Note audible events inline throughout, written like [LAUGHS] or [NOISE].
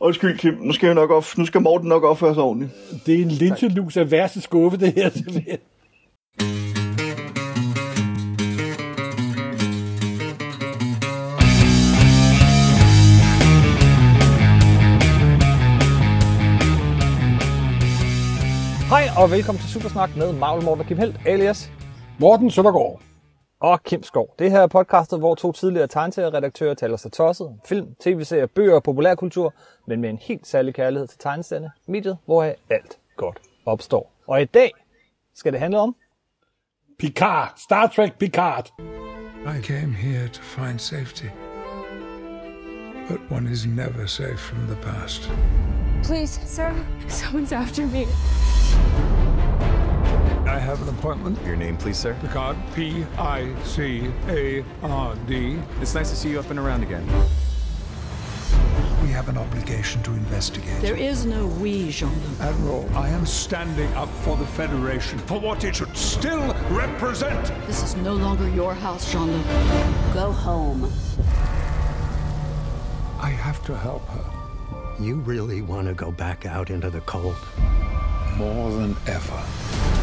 Undskyld, Kim. Nu skal, jeg nok op, nu skal Morten nok opføre sig ordentligt. Det er en linchelus af værste skuffe, det her. Hej og velkommen til Supersnak med Marvel Morten og Kim Helt, alias Morten Søndergaard. Og Kim Skov. Det her er podcastet, hvor to tidligere tegneserieredaktører taler sig tosset, om film, tv-serier, bøger og populærkultur, men med en helt særlig kærlighed til tegneserierne, mediet, hvor alt godt opstår. Og i dag skal det handle om Picard. Star Trek Picard. I came here to find safety. But one is never safe from the past. Please, sir. Someone's after me. I have an appointment. Your name, please, sir. Picard. P I C A R D. It's nice to see you up and around again. We have an obligation to investigate. There is no we, Jean-Luc. Admiral, I am standing up for the Federation, for what it should still represent. This is no longer your house, Jean-Luc. Go home. I have to help her You really want to go back out into the cold? more than ever.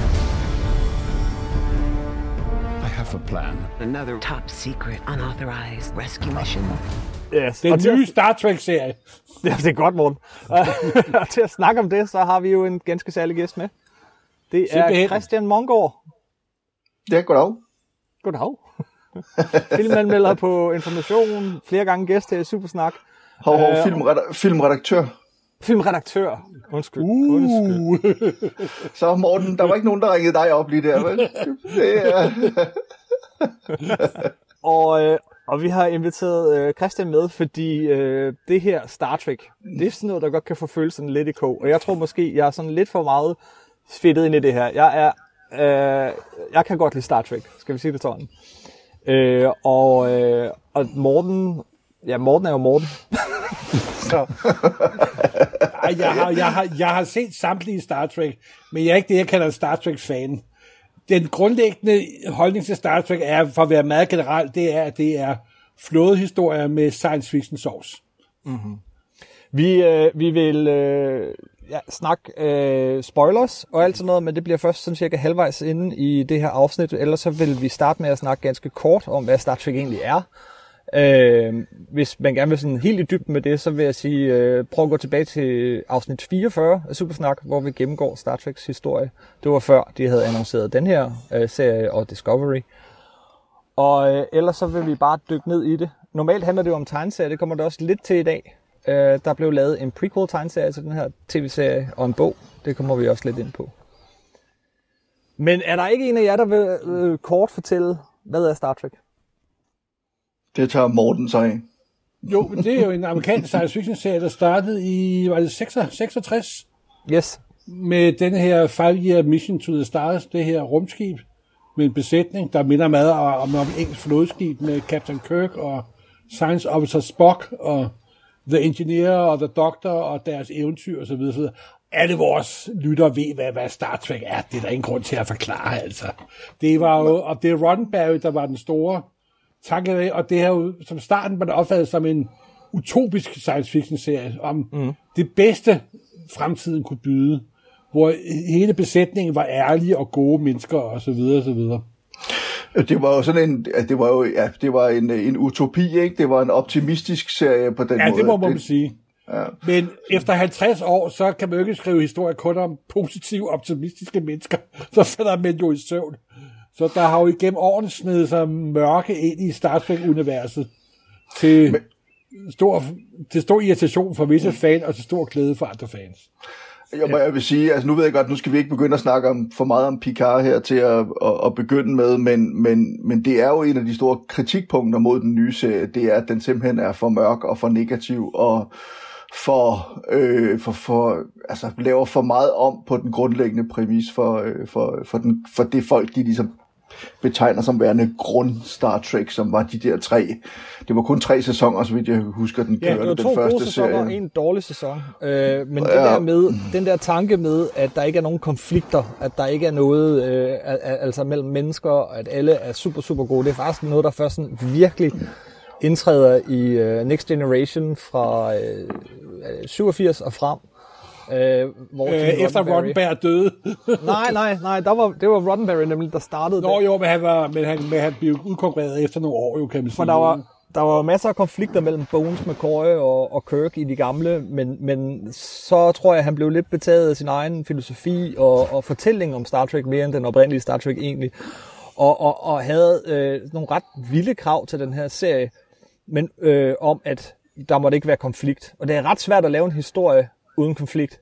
A plan. Another top secret, unauthorized rescue mission. yes. Den og nye Star Trek-serie. [LAUGHS] Ja, det er godt, Morten. og [LAUGHS] til at snakke om det, så har vi jo en ganske særlig gæst med. Det er Simpelthen. Christian Mongård. Det er goddag. Goddag. [LAUGHS] Filmanmelder på Information, flere gange gæst her i Supersnak. Hov, hov, filmred- filmredaktør. Filmredaktør. Undskyld. Uh. Undskyld. Så Morten, der var ikke nogen, der ringede dig op lige der, vel? Det er... [LAUGHS] Og, øh, og vi har inviteret øh, Christian med, fordi øh, det her Star Trek, det er sådan noget, der godt kan få følelsen lidt i kog. Og jeg tror måske, jeg er sådan lidt for meget fedtet ind i det her. Jeg er, øh, jeg kan godt lide Star Trek, skal vi sige det sådan. Øh, og, øh, og Morten, ja Morten er jo Morten. [LAUGHS] Så, Ej, jeg, har, jeg, har, jeg har set samtlige Star Trek, men jeg er ikke det, jeg kalder en Star Trek-fan. Den grundlæggende holdning til Star Trek er, for at være meget generelt, det er, at det er flådehistorier med science fiction sauce. Mm-hmm. vi, øh, vi vil øh, ja, snakke øh, spoilers og alt sådan noget, men det bliver først sådan cirka halvvejs inde i det her afsnit. Ellers så vil vi starte med at snakke ganske kort om, hvad Star Trek egentlig er. Øh, hvis man gerne vil sådan helt i dybden med det, så vil jeg sige, øh, prøv at gå tilbage til afsnit 44 af Supersnak, hvor vi gennemgår Star Treks historie. Det var før de havde annonceret den her øh, serie og Discovery. Og øh, ellers så vil vi bare dykke ned i det. Normalt handler det jo om tegneserier, det kommer det også lidt til i dag. Øh, der blev lavet en prequel tegneserie til den her tv-serie og en bog. Det kommer vi også lidt ind på. Men er der ikke en af jer, der vil øh, kort fortælle, hvad er Star Trek? Det tager Morten sig af. Jo, men det er jo en amerikansk science fiction-serie, der startede i var det 66, 66 Yes. med den her five-year mission to the stars, det her rumskib med en besætning, der minder meget om, om et engelsk flådeskib med Captain Kirk og Science Officer Spock og The Engineer og The Doctor og deres eventyr osv. osv. Alle vores lyttere ved, hvad, hvad Star Trek er. Det er der ingen grund til at forklare, altså. Det var jo, og det er Roddenberry, der var den store tanke ved, og det her jo, som starten var det opfattet som en utopisk science fiction serie om mm. det bedste fremtiden kunne byde, hvor hele besætningen var ærlige og gode mennesker og så videre og så videre. Det var jo sådan en, ja, det var jo, ja, det var en, en utopi, ikke? Det var en optimistisk serie på den Ja, måde. det må man sige. Ja. Men efter 50 år, så kan man jo ikke skrive historier kun om positive, optimistiske mennesker. [LAUGHS] Så falder man jo i søvn. Så der har jo igennem årene snedet sig mørke ind i Star Trek-universet til, Men... stor, til stor irritation for visse fans og til stor glæde for andre fans. Jeg, må, jeg vil sige, altså nu ved jeg godt, nu skal vi ikke begynde at snakke om, for meget om Picard her til at, at, at begynde med, men, men, men det er jo en af de store kritikpunkter mod den nye serie, det er, at den simpelthen er for mørk og for negativ og for, øh, for, for altså laver for meget om på den grundlæggende præmis for, øh, for, for, den, for det folk, de ligesom betegner som værende grund Star Trek, som var de der tre. Det var kun tre sæsoner, så vidt jeg husker, den Ja, kørte, det var den to første gode sæsoner og en dårlig sæson. Øh, men Ja. det der med, den der tanke med, at der ikke er nogen konflikter, at der ikke er noget øh, al- al- altså mellem mennesker, at alle er super, super gode, det er faktisk noget, der først sådan virkelig indtræder i uh, Next Generation fra uh, 87 og frem. Uh, hvor øh, efter Roddenberry døde. [LAUGHS] nej, nej, nej, der var, det var Roddenberry nemlig, der startede Nå det. jo, men han, var, men han, men han blev udkonkurreret efter nogle år, jo, kan man sige. For der var, der var masser af konflikter mellem Bones, McCoy og, og Kirk i de gamle, men, men så tror jeg, at han blev lidt betaget af sin egen filosofi og, og fortælling om Star Trek mere end den oprindelige Star Trek egentlig. Og, og, og havde øh, nogle ret vilde krav til den her serie, men øh, om at der måtte ikke være konflikt. Og det er ret svært at lave en historie uden konflikt.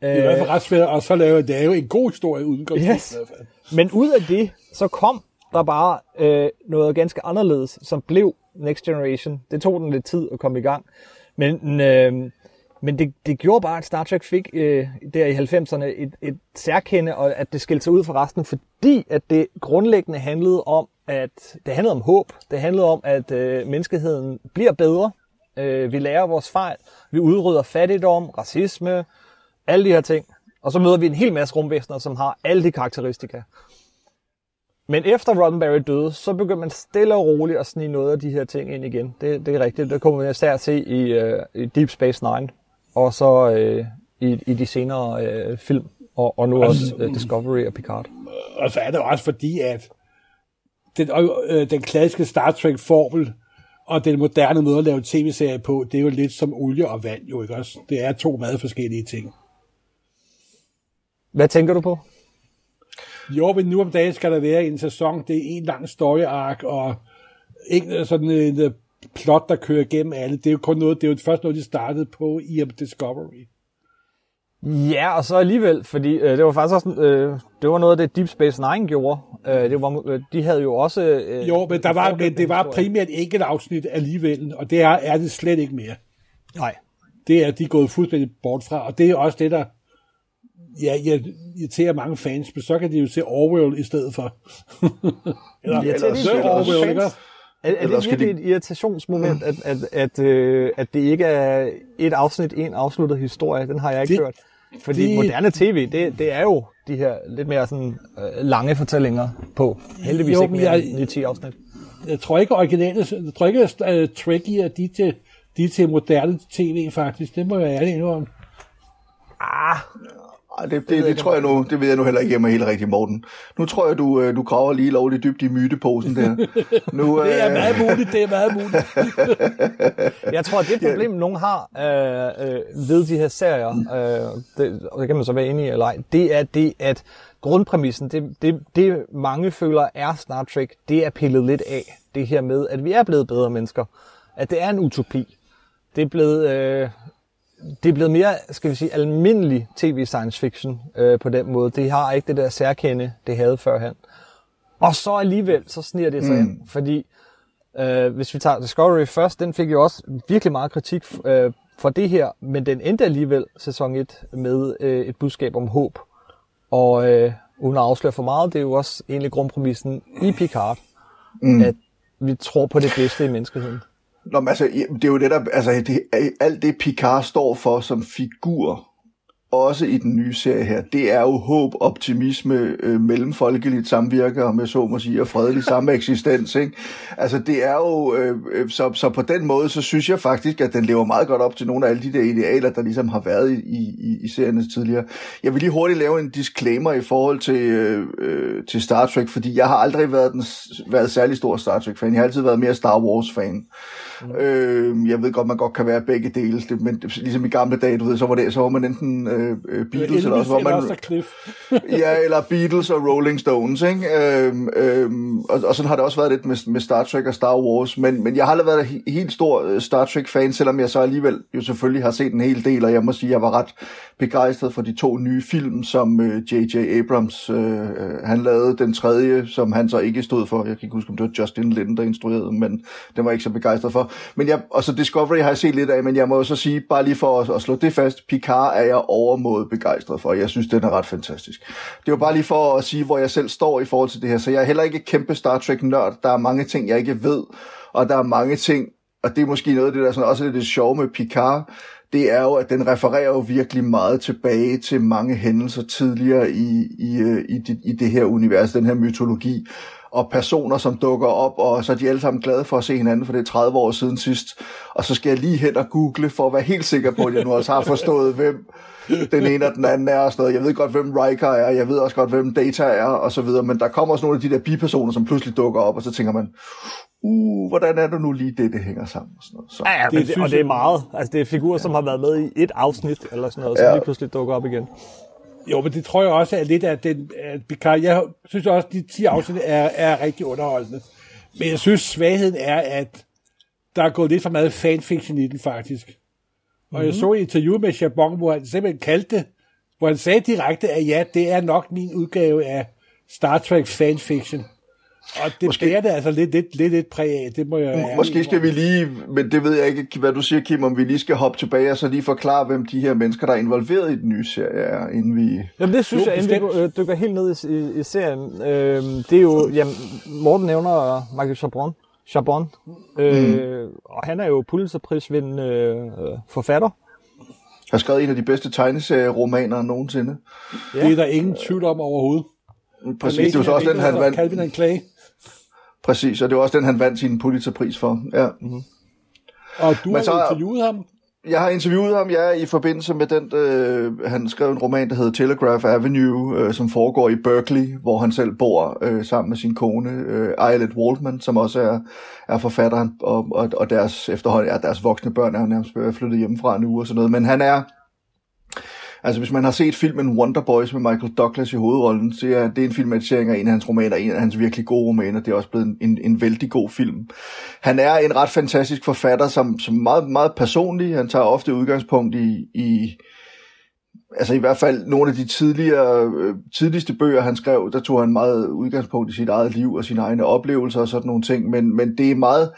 Det er i hvert fald ret svært at så lave, det er jo en god historie uden konflikt. Yes. Men ud af det, så kom der bare øh, noget ganske anderledes, som blev Next Generation. Det tog den lidt tid at komme i gang. Men, øh, men det, det gjorde bare, at Star Trek fik øh, der i 90'erne et, et særkende, og at det skilte sig ud fra resten, fordi at det grundlæggende handlede om, at det handlede om håb. Det handlede om, at øh, menneskeheden bliver bedre. Øh, vi lærer vores fejl. Vi udrydder fattigdom, racisme, alle de her ting. Og så møder vi en hel masse rumvæsener, som har alle de karakteristika. Men efter Roddenberry døde, så begyndte man stille og roligt at snige noget af de her ting ind igen. Det, det er rigtigt. Det kommer vi især se i, øh, i Deep Space Nine, og så øh, i, i de senere øh, film, og, og nu også øh, Discovery og Picard. Og så er det også fordi, at den, øh, den klassiske Star Trek-formel, og den moderne måde at lave tv-serier på, det er jo lidt som olie og vand, jo ikke også? Det er to meget forskellige ting. Hvad tænker du på? Jo, men nu om dagen skal der være en sæson, det er en lang story arc, og ikke sådan en uh, plot, der kører igennem alle. Det er jo kun noget, det er jo først noget, de startede på i Discovery. Ja, og så alligevel, fordi øh, det var faktisk også, øh, det var noget af det Deep Space Nine gjorde. Øh, det var, øh, de havde jo også... Øh, jo, men, der var, men det var primært enkelt afsnit alligevel, og det er, er det slet ikke mere. Nej. Det er de er gået fuldstændig bort fra, og det er også det, der ja, jeg irriterer mange fans, men så kan de jo se Orwell i stedet for. [LAUGHS] eller, ja, eller, eller Orwell, ikke? Er, er det virkelig de... et irritationsmoment, at, at, at, øh, at det ikke er et afsnit, en afsluttet historie? Den har jeg ikke det, hørt. Fordi de... moderne tv, det, det er jo de her lidt mere sådan øh, lange fortællinger på. Heldigvis jo, ikke mere jeg, end 10 afsnit. Jeg tror ikke originale, jeg tror ikke, at uh, Trekkie er de til, de til moderne tv faktisk. Det må jeg ærlig indrømme. Ah, ej, det, det, det, det tror jeg nu, det ved jeg nu heller ikke hjemme helt rigtigt, Morten. Nu tror jeg, du, øh, du graver lige lovligt dybt i myteposen der. [LAUGHS] Nu, det er øh... meget muligt, det er meget muligt. [LAUGHS] jeg tror, at det problem, ja. nogen har øh, øh, ved de her serier, øh, det, og det kan man så være enig i eller ej, det er det, at grundpræmissen, det, det, det mange føler er Star Trek, det er pillet lidt af. Det her med, at vi er blevet bedre mennesker. At det er en utopi. Det er blevet... Øh, det er blevet mere, skal vi sige, almindelig tv science fiction øh, på den måde. Det har ikke det der særkende, det havde førhen. Og så alligevel, så sniger det sig mm. ind, fordi øh, hvis vi tager Discovery først, den fik jo også virkelig meget kritik øh, for det her, men den endte alligevel sæson 1 med øh, et budskab om håb. Og øh, uden at afsløre for meget, det er jo også egentlig grundpræmissen i Picard, mm. at vi tror på det bedste i menneskeheden. Nå, men altså, det er jo det, der, altså, det, alt det Picard står for som figur, også i den nye serie her, det er jo håb, optimisme, øh, mellemfolkeligt samvirke, og med så må sige, og fredelig [LAUGHS] samme eksistens. Ikke? Altså det er jo, øh, øh, så, så på den måde, så synes jeg faktisk, at den lever meget godt op til nogle af alle de der idealer, der ligesom har været i, i, i serien tidligere. Jeg vil lige hurtigt lave en disclaimer i forhold til, øh, øh, til Star Trek, fordi jeg har aldrig været, den, været særlig stor Star Trek-fan. Jeg har altid været mere Star Wars-fan. Mm. Øh, jeg ved godt, man godt kan være begge dele, men ligesom i gamle dage, du ved, så var, det, så var man enten øh, øh Beatles, eller også var man... [LAUGHS] ja, eller Beatles og Rolling Stones, ikke? Øh, øh, og, og sådan har det også været lidt med, med Star Trek og Star Wars, men, men jeg har aldrig været en helt stor øh, Star Trek-fan, selvom jeg så alligevel jo selvfølgelig har set en hel del, og jeg må sige, at jeg var ret begejstret for de to nye film, som J.J. Øh, Abrams, øh, øh, han lavede den tredje, som han så ikke stod for. Jeg kan ikke huske, om det var Justin Lin, der instruerede, men den var jeg ikke så begejstret for. Men jeg, og så Discovery har jeg set lidt af, men jeg må så sige, bare lige for at, at slå det fast, Picard er jeg overmåde begejstret for. Jeg synes, den er ret fantastisk. Det var bare lige for at sige, hvor jeg selv står i forhold til det her. Så jeg er heller ikke kæmpe Star Trek-nørd. Der er mange ting, jeg ikke ved, og der er mange ting, og det er måske noget af det, der sådan også er det sjove med Picard, det er jo, at den refererer jo virkelig meget tilbage til mange hændelser tidligere i, i, øh, i, det, i det her univers, den her mytologi og personer, som dukker op, og så er de alle sammen glade for at se hinanden, for det er 30 år siden sidst. Og så skal jeg lige hen og google, for at være helt sikker på, at jeg nu også har forstået, [LAUGHS] hvem den ene og den anden er og sådan noget. Jeg ved godt, hvem Riker er, jeg ved også godt, hvem Data er, og så videre, men der kommer også nogle af de der bipersoner, som pludselig dukker op, og så tænker man, uh, hvordan er det nu lige det, det hænger sammen? Og, sådan noget. Så. Ja, ja, det, det, og det er meget. Altså, det er figurer, som har været med i et afsnit, eller sådan noget, som ja. lige pludselig dukker op igen. Jo, men det tror jeg også er lidt af den at Picard. Jeg synes også, at de 10 afsnit er, er rigtig underholdende. Men jeg synes, svagheden er, at der er gået lidt for meget fanfiction i den, faktisk. Og mm-hmm. jeg Mhm. så et interview med Chabon, hvor han simpelthen kaldte det, hvor han sagde direkte, at ja, det er nok min udgave af Star Trek fanfiction. Og det Måske- bærer det altså lidt, lidt, lidt, lidt præg af, det må jeg Måske skal vi lige, men det ved jeg ikke, hvad du siger, Kim, om vi lige skal hoppe tilbage og så lige forklare, hvem de her mennesker, der er involveret i den nye serie er, inden vi... Jamen det synes Jo, jeg, inden vi bestemt. øh, dykker helt ned i, i, i serien, øh, det er jo, jamen, Morten nævner Michael Chabon, Chabon øh, og han er jo Pulitzerprisvindende øh, forfatter. har skrevet en af de bedste tegneserieromaner nogensinde. Det er der ingen tvivl om overhovedet. Præcis, det var så også den, han vandt. Calvin and Clay. Præcis, og det var også den, han vandt sin Pulitzerpris for. Ja. Og du Men har så- interviewet ham. Jeg har interviewet ham, ja, i forbindelse med den, øh, han skrev en roman, der hedder Telegraph Avenue, øh, som foregår i Berkeley, hvor han selv bor øh, sammen med sin kone, øh, Eyelet Waldman, som også er, er forfatteren, og, og, og deres efterhånden, ja, deres voksne børn er jo nærmest flyttet hjemmefra nu og sådan noget, men han er, altså hvis man har set filmen Wonder Boys med Michael Douglas i hovedrollen, så er det en filmatisering af en af hans romaner, en af hans virkelig gode romaner, det er også blevet en, en, en vældig god film. Han er en ret fantastisk forfatter, som, som er meget, meget personlig. Han tager ofte udgangspunkt i, i altså i hvert fald nogle af de tidligere, øh, tidligste bøger, han skrev, der tog han meget udgangspunkt i sit eget liv og sine egne oplevelser og sådan nogle ting, men, men det er meget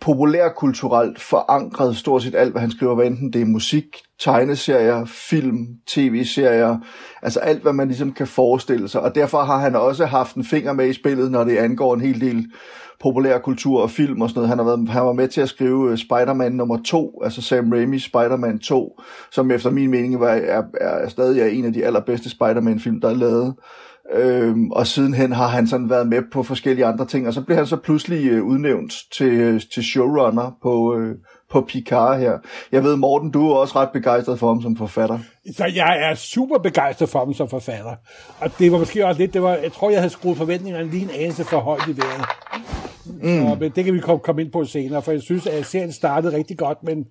populærkulturelt forankret stort set alt, hvad han skriver, hvad enten det er musik, tegneserier, film, tv-serier, altså alt, hvad man ligesom kan forestille sig, og derfor har han også haft en finger med i spillet, når det angår en hel del populærkultur og film og sådan noget. Han, har været, han var med til at skrive øh, Spider-Man nummer 2, altså Sam Raimi's Spider-Man 2, som efter min mening var, er, er stadig er en af de allerbedste Spider-Man-film, der er lavet. Øhm, og sidenhen har han sådan været med på forskellige andre ting, og så blev han så pludselig øh, udnævnt til, til showrunner på, øh, på Picard her. Jeg ved, Morten, du er også ret begejstret for ham som forfatter. Så jeg er super begejstret for dem som forfatter. Og det var måske også lidt, det var, jeg tror, jeg havde skruet forventningerne lige en anelse for højt i vejret. Mm. Så, men det kan vi komme, komme ind på senere, for jeg synes, at serien startede rigtig godt, men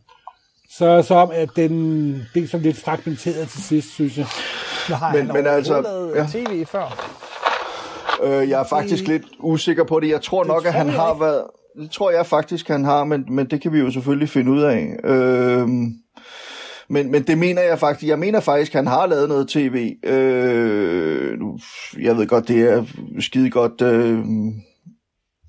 så som, at den blev sådan lidt fragmenteret til sidst, synes jeg. Men, har Men- han men altså, lavet ja. tv før? Øh, jeg er faktisk lidt usikker på det. Jeg tror nok, at han har ikke. været... Det tror jeg faktisk, han har, men, men det kan vi jo selvfølgelig finde ud af. Øhm, men, men det mener jeg faktisk. Jeg mener faktisk, han har lavet noget tv. Øh, nu, jeg ved godt, det er skide godt... Øh,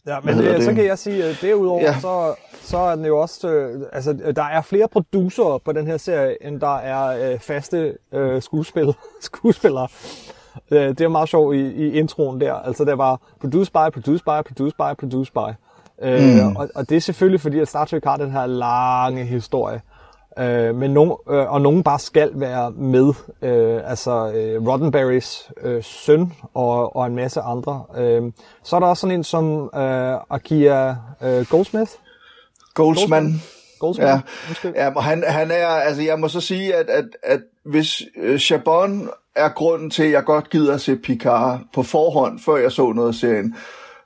Ja, men hedder øh, så det? kan jeg sige, at derudover, ja. så, så er den jo også, øh, altså der er flere producer på den her serie, end der er øh, faste øh, skuespil, [LAUGHS] skuespillere. Øh, det er meget sjovt i, i introen der, altså der var produced by, produced by, produced by, produced by. Øh, Mm. og, og det er selvfølgelig fordi, at Star Trek har den her lange historie. Øh, men nogen, øh, og nogen bare skal være med. Øh, altså øh, Roddenberrys øh, søn og, og en masse andre. Øh, så er der også sådan en som øh, Akia øh, Goldsmith. Goldsman. Goldsmith. Ja, ja og han, han er, altså jeg må så sige, at, at, at hvis øh, Chabon er grunden til, at jeg godt gider at se Picard på forhånd, før jeg så noget af serien,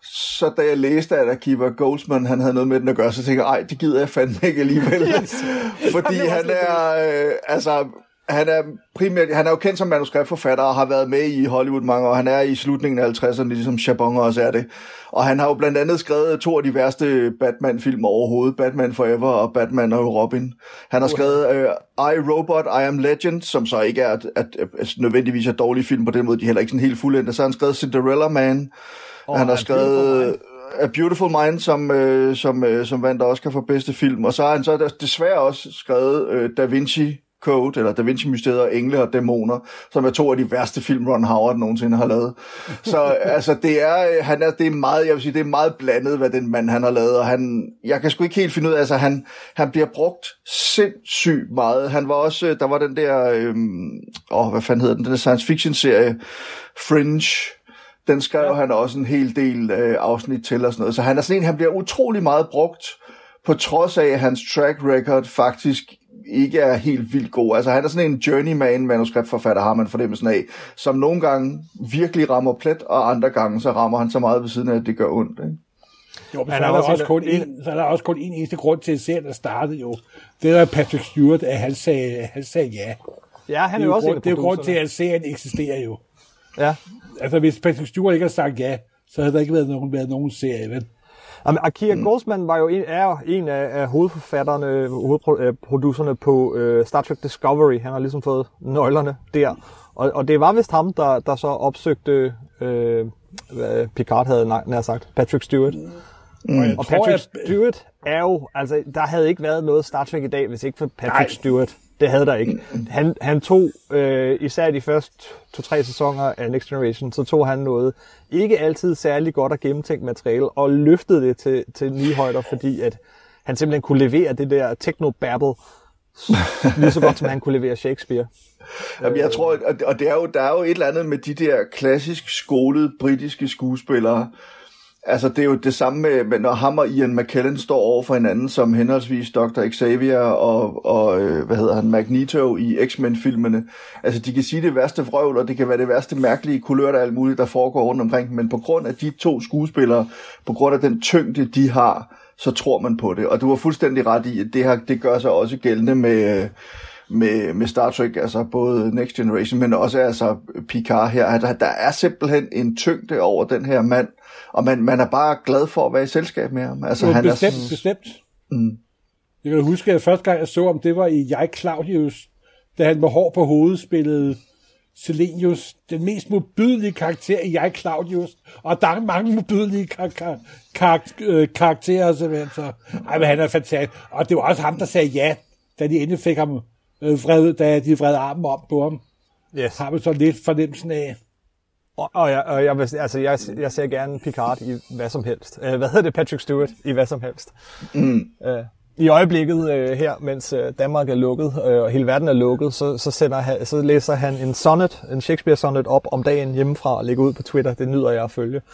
så da jeg læste, at Akiva Goldsman han havde noget med den at gøre, så tænkte jeg, ej, det gider jeg fandme ikke alligevel. Yes. [LAUGHS] Fordi han er, øh, altså, han er primært, han er jo kendt som manuskriptforfatter og har været med i Hollywood mange år. Han er i slutningen af 50'erne, ligesom Chabon også er det. Og han har jo blandt andet skrevet to af de værste Batman-film overhovedet. Batman Forever og Batman og Robin. Han har skrevet uh, I, Robot, I Am Legend, som så ikke er at, at, at nødvendigvis er dårlige film på den måde. De er heller ikke sådan helt fuldendte. Så har han skrevet Cinderella Man. Og han har skrevet A Beautiful Mind, som, øh, som, øh, som vandt Oscar for bedste film. Og så har han så desværre også skrevet øh, Da Vinci Code, eller Da Vinci Mysteriet og Engle og Dæmoner, som er to af de værste film, Ron Howard nogensinde har lavet. Så [LAUGHS] altså, det er, øh, han er, det er meget, jeg vil sige, det er meget blandet, hvad den mand, han har lavet, og han, jeg kan sgu ikke helt finde ud af, altså, han, han bliver brugt sindssygt meget. Han var også, øh, der var den der, øh, åh, hvad fanden hedder den, den der science fiction serie, Fringe, Den skrev ja. han også en hel del øh, afsnit til og sådan noget. Så han er sådan en, han bliver utrolig meget brugt, på trods af, at hans track record faktisk ikke er helt vildt god. Altså han er sådan en journeyman manuskriptforfatter, har man fornemmelsen af, som nogle gange virkelig rammer plet, og andre gange så rammer han så meget ved siden af, at det gør ondt. Ikke? Jo, men så er, der også kun en, så er der også kun en eneste grund til, at serien er startet jo. Det er Patrick Stewart, at han sagde, han sagde ja. Ja, han det er jo også grund, Det er jo grund til, at serien eksisterer jo. Ja. Altså, hvis Patrick Stewart ikke havde sagt ja, så havde der ikke været nogen, været nogen serie, vel? Jamen, Akira mm. Goldsman var jo en, er en af, af hovedforfatterne, hovedproducerne på øh, Star Trek Discovery. Han har ligesom fået nøglerne der. Og, og det var vist ham, der, der så opsøgte, øh, hvad Picard havde nær sagt, Patrick Stewart. Mm. Og Og Patrick jeg- Stewart er jo, altså der havde ikke været noget Star Trek i dag, hvis ikke for Patrick Nej. Stewart. Det havde der ikke. Han, han tog, øh, især de første to-tre sæsoner af Next Generation, så tog han noget ikke altid særlig godt og gennemtænkt materiale, og løftede det til, til nye højder, fordi at han simpelthen kunne levere det der techno-babble, [LAUGHS] lige så godt som han kunne levere Shakespeare. Jamen, jeg tror, og det- og det er jo, der er jo et eller andet med de der klassisk skolede britiske skuespillere. Altså, det er jo det samme med, når ham og Ian McKellen står over for hinanden, som henholdsvis Dr. Xavier og, og øh, hvad hedder han, Magneto i X-Men-filmene. Altså, de kan sige det værste vrøvl, og det kan være det værste mærkelige kulør, der er alt muligt, der foregår rundt omkring. Men på grund af de to skuespillere, på grund af den tyngde, de har, så tror man på det. Og du har fuldstændig ret i, at det, her, det gør sig også gældende med... Med, med Star Trek, altså både Next Generation, men også altså Picard her. Der, der er simpelthen en tyngde over den her mand, og man, man er bare glad for at være i selskab med ham. Altså, han bestemt, er, bestemt. Mm. Jeg kan huske, at første gang jeg så ham, det var i Jeg Claudius, da han med hår på hovedet spillede Selenius, den mest modbydelige karakter i Jeg Claudius, og der er mange modbydelige kar- kar- kar- øh, karakterer, simpelthen. Så, ej, men han er fantastisk. Og det var også ham, der sagde ja, da de endelig fik ham øh, vredet, da de vred armen om på ham. Yes. Har man så lidt fornemmelsen af. Og, og, jeg, og jeg, altså, jeg, jeg ser gerne Picard i hvad som helst. Uh, hvad hedder det? Patrick Stewart i hvad som helst. Mm. Uh, I øjeblikket uh, her, mens uh, Danmark er lukket, uh, og hele verden er lukket, så, så, sender han, så læser han en sonnet, en Shakespeare-sonnet op om dagen hjemmefra og lægger ud på Twitter. Det nyder jeg at følge. [LAUGHS]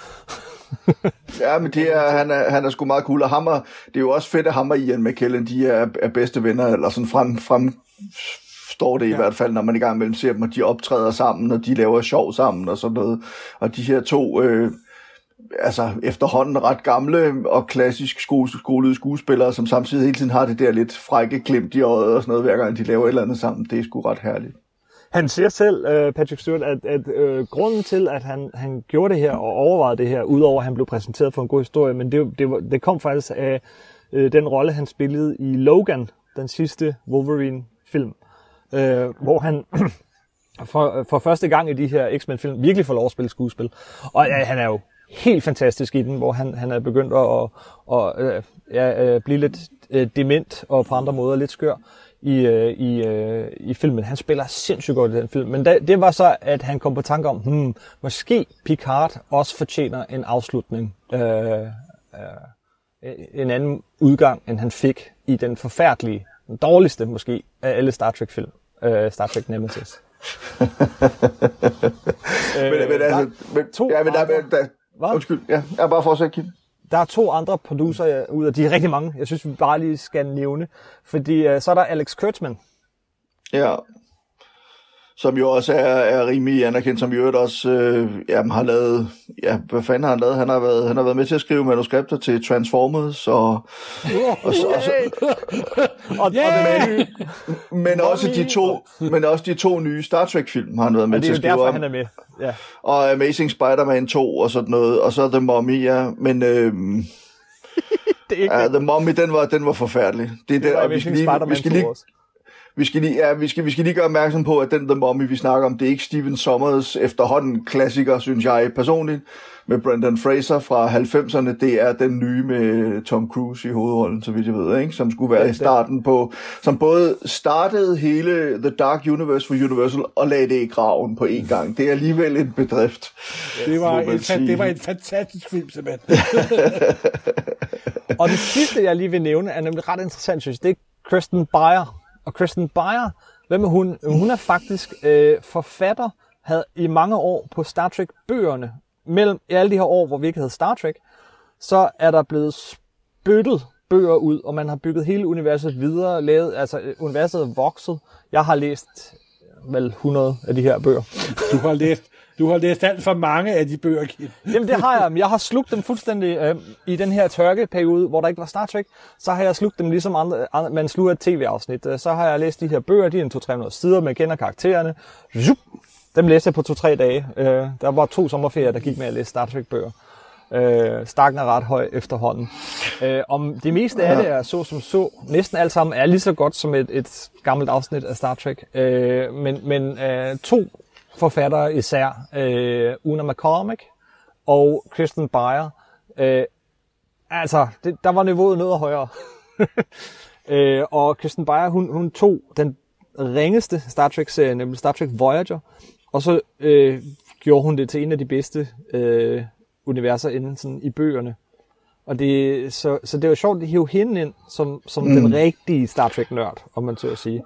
Ja, men det er, han, er, han er sgu meget cool, og ham og, det er jo også fedt, at ham og Ian McKellen, de er, er bedste venner, eller sådan frem, frem står det i ja. hvert fald, når man i gang imellem ser dem, og de optræder sammen, og de laver sjov sammen og sådan noget. Og de her to, øh, altså efterhånden ret gamle og klassisk sko- skolede skuespillere, som samtidig hele tiden har det der lidt frække glimt i øjet og sådan noget, hver gang de laver et eller andet sammen, det er sgu ret herligt. Han siger selv, uh, Patrick Stewart, at, at uh, grunden til, at han, han gjorde det her og overvejede det her, udover at han blev præsenteret for en god historie, men det, det, var, det kom faktisk af uh, den rolle, han spillede i Logan, den sidste Wolverine-film, øh, hvor han [CLEARS THROAT] for, for første gang i de her X-Men-film virkelig får lov at spille skuespil. Og ja, han er jo helt fantastisk i den, hvor han, han er begyndt at, at, at øh, ja, øh, blive lidt øh, dement og på andre måder lidt skør i, i, i filmen. Han spiller sindssygt godt i den film. Men da, det var så, at han kom på tanke om, hmm, måske Picard også fortjener en afslutning. Øh, øh, en anden udgang, end han fik i den forfærdelige, den dårligste måske, af alle Star Trek-film. Øh, Star Trek Nemesis. [LAUGHS] men, men, altså, men, to ja, men der, andre- der, der, undskyld, ja, jeg er bare fortsat, Kim. Der er to andre producer ud af de er rigtig mange, jeg synes, vi bare lige skal nævne. Fordi øh, så er der Alex Kurtzman. Ja. Som jo også er, er rimelig anerkendt, som øvrigt også øh, jamen, har lavet, ja, hvad fanden har han lavet? Han har været, han har været med til at skrive manuskripter til Transformers, og, [LAUGHS] og, og Yeah! men, også de to, men også de to nye Star Trek-film har han været med og det til er at jo skrive derfor, om. han er med. Ja. Og Amazing Spider-Man 2 og sådan noget, og så The Mummy, ja. Men øh, [LAUGHS] Det er ikke ja, The Mummy, den var, den var forfærdelig. Det, er det den, var og vi skal lige, vi skal 2 lige, også. Vi skal lige, ja, vi skal, vi skal lige gøre opmærksom på, at den The Mummy, vi snakker om, det er ikke Steven Sommers efterhånden klassiker, synes jeg personligt, med Brendan Fraser fra 90'erne. Det er den nye med Tom Cruise i hovedrollen, så vidt jeg ved, ikke? som skulle være i starten på, som både startede hele The Dark Universe for Universal og lagde det i graven på én gang. Det er alligevel en bedrift. Det var, en, sige. det var en fantastisk film, simpelthen. [LAUGHS] Og det sidste, jeg lige vil nævne, er nemlig ret interessant, synes jeg. Det er Kristen Beyer. Og Kristen Beyer, hvem er hun? Hun er faktisk øh, forfatter, havde i mange år på Star Trek-bøgerne mellem i alle de her år, hvor vi ikke havde Star Trek, så er der blevet spyttet bøger ud, og man har bygget hele universet videre, lavet, altså øh, universet er vokset. Jeg har læst øh, vel 100 af de her bøger. Du har læst, du har læst alt for mange af de bøger, Kim. Jamen det har jeg, jeg har slugt dem fuldstændig øh, i den her tørkeperiode, hvor der ikke var Star Trek. Så har jeg slugt dem ligesom andre, andre man sluger et tv-afsnit. Øh, så har jeg læst de her bøger, de er en 200-300 sider, man kender karaktererne. Zup, dem læste jeg på to-tre dage. Øh, der var to sommerferier, der gik med at læse Star Trek-bøger. Øh, stakken er ret høj efterhånden. Øh, om det meste af det er så som så. Næsten alt sammen er lige så godt som et, et gammelt afsnit af Star Trek. Øh, men men øh, to forfattere især, øh, Una McCormick og Kristen Beyer, øh, altså, det, der var niveauet noget højere. [LAUGHS] øh, og Kristen Beyer, hun, hun tog den ringeste Star Trek-serie, nemlig Star Trek Voyager, og så øh, gjorde hun det til en af de bedste øh, universer inden sådan, i bøgerne. Og det, så, så det var sjovt at hive hende ind som, som mm. den rigtige Star Trek-nørd, om man tør at sige.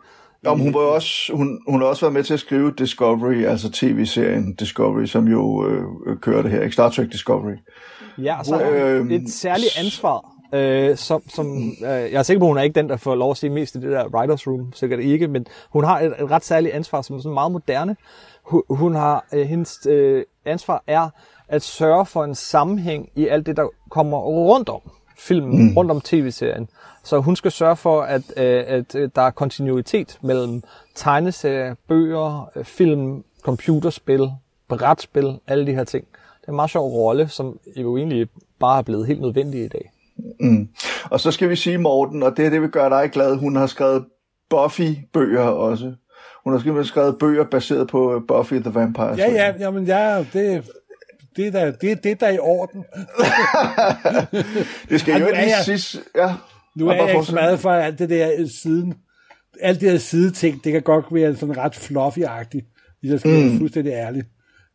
Om hun, var jo også, hun, hun har også været med til at skrive Discovery, altså tv-serien Discovery, som jo øh, øh, kørte her, ikke? Star Trek Discovery. Ja, og så har Øhm, et særligt ansvar, øh, som, som øh, jeg er sikker på, hun er ikke den, der får lov at sige mest i det der writers room, sikkert ikke, men hun har et, et ret særligt ansvar, som er sådan meget moderne. Hun, hun har, øh, hendes øh, ansvar er at sørge for en sammenhæng i alt det, der kommer rundt om filmen, mm. rundt om tv-serien. Så hun skal sørge for, at, øh, at øh, der er kontinuitet mellem tegneserier, bøger, øh, film, computerspil, brætspil, alle de her ting. Det er en meget sjov rolle, som jo egentlig bare er blevet helt nødvendig i dag. Mm. Og så skal vi sige, Morten, og det er det, vi gør dig glad, hun har skrevet Buffy-bøger også. Hun har skrevet bøger baseret på øh, Buffy the Vampire Ja, ja, jamen, ja, det, det, er der, det, det er der i orden. [LAUGHS] Det skal jo ikke er lige jeg- sidst... Ja. Nu er bare jeg ikke så meget for alt det der siden. Alt det der sideting, det kan godt være sådan ret fluffy-agtigt, hvis jeg skal mm. være fuldstændig ærlig.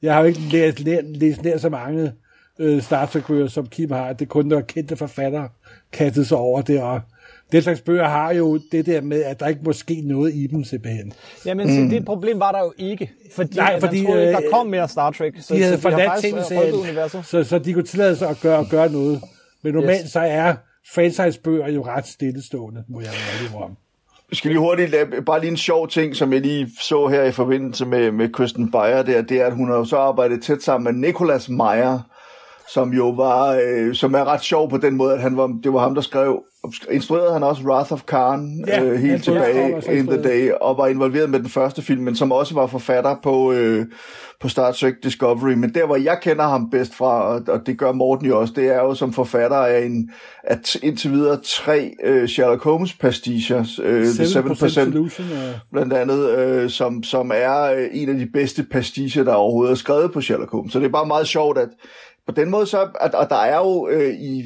Jeg har jo ikke læst, læst, læst nær så mange øh, Star Trek-bøger, som Kim har. Det er kun, der kendte forfattere kastet sig over det, og den slags bøger har jo det der med, at der ikke må ske noget i dem simpelthen. Jamen, mm. det problem var der jo ikke, fordi, Nej, fordi, man troede, ikke, der øh, kom mere Star Trek. Så, de havde så forladt tv-serien, universet. så, så de kunne tillade sig at gøre, at gøre noget. Men normalt Yes. så er franchise-bøger jo ret stillestående, må jeg være om. Vi skal lige hurtigt lave, bare lige en sjov ting, som jeg lige så her i forbindelse med, med Kristen Beyer der, det er, at hun har jo så arbejdet tæt sammen med Nicolas Meyer, som jo var, øh, som er ret sjov på den måde, at han var, det var ham, der skrev, instruerede han også Wrath of Khan Ja, øh, helt tilbage in the day, og var involveret med den første film, men som også var forfatter på, øh, på Star Trek Discovery. Men der, hvor jeg kender ham bedst fra, og, og det gør Morten jo også, det er jo som forfatter af en, at indtil videre tre øh, Sherlock Holmes pastiches, øh, The 7% Solution og... blandt andet, øh, som, som er øh, en af de bedste pasticher, der overhovedet er skrevet på Sherlock Holmes. Så det er bare meget sjovt, at på den måde så, at, at der er jo øh, i,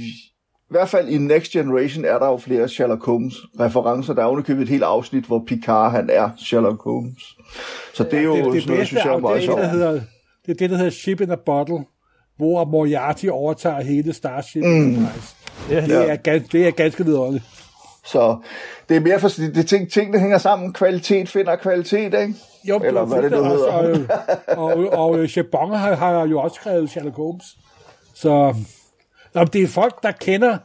i hvert fald i Next Generation er der jo flere Sherlock Holmes referencer. Der er underkøbet et helt afsnit, hvor Picard han er Sherlock Holmes. Så det er jo det, det sådan noget, synes jeg er meget det, sjovt. der hedder, det er det, der hedder Ship in a Bottle, hvor Moriarty overtager hele Starship mm. Enterprise. Ja. Det, er, gan- det er ganske vidunderligt. Så det er mere for, det er ting, ting, der hænger sammen. Kvalitet finder kvalitet, ikke? Jo, Eller hvad er det, det fuldstændig hedder? også, Og, [LAUGHS] og, og, og Chabon har, har jo også skrevet Sherlock Holmes. Så Nå, det er folk, der kender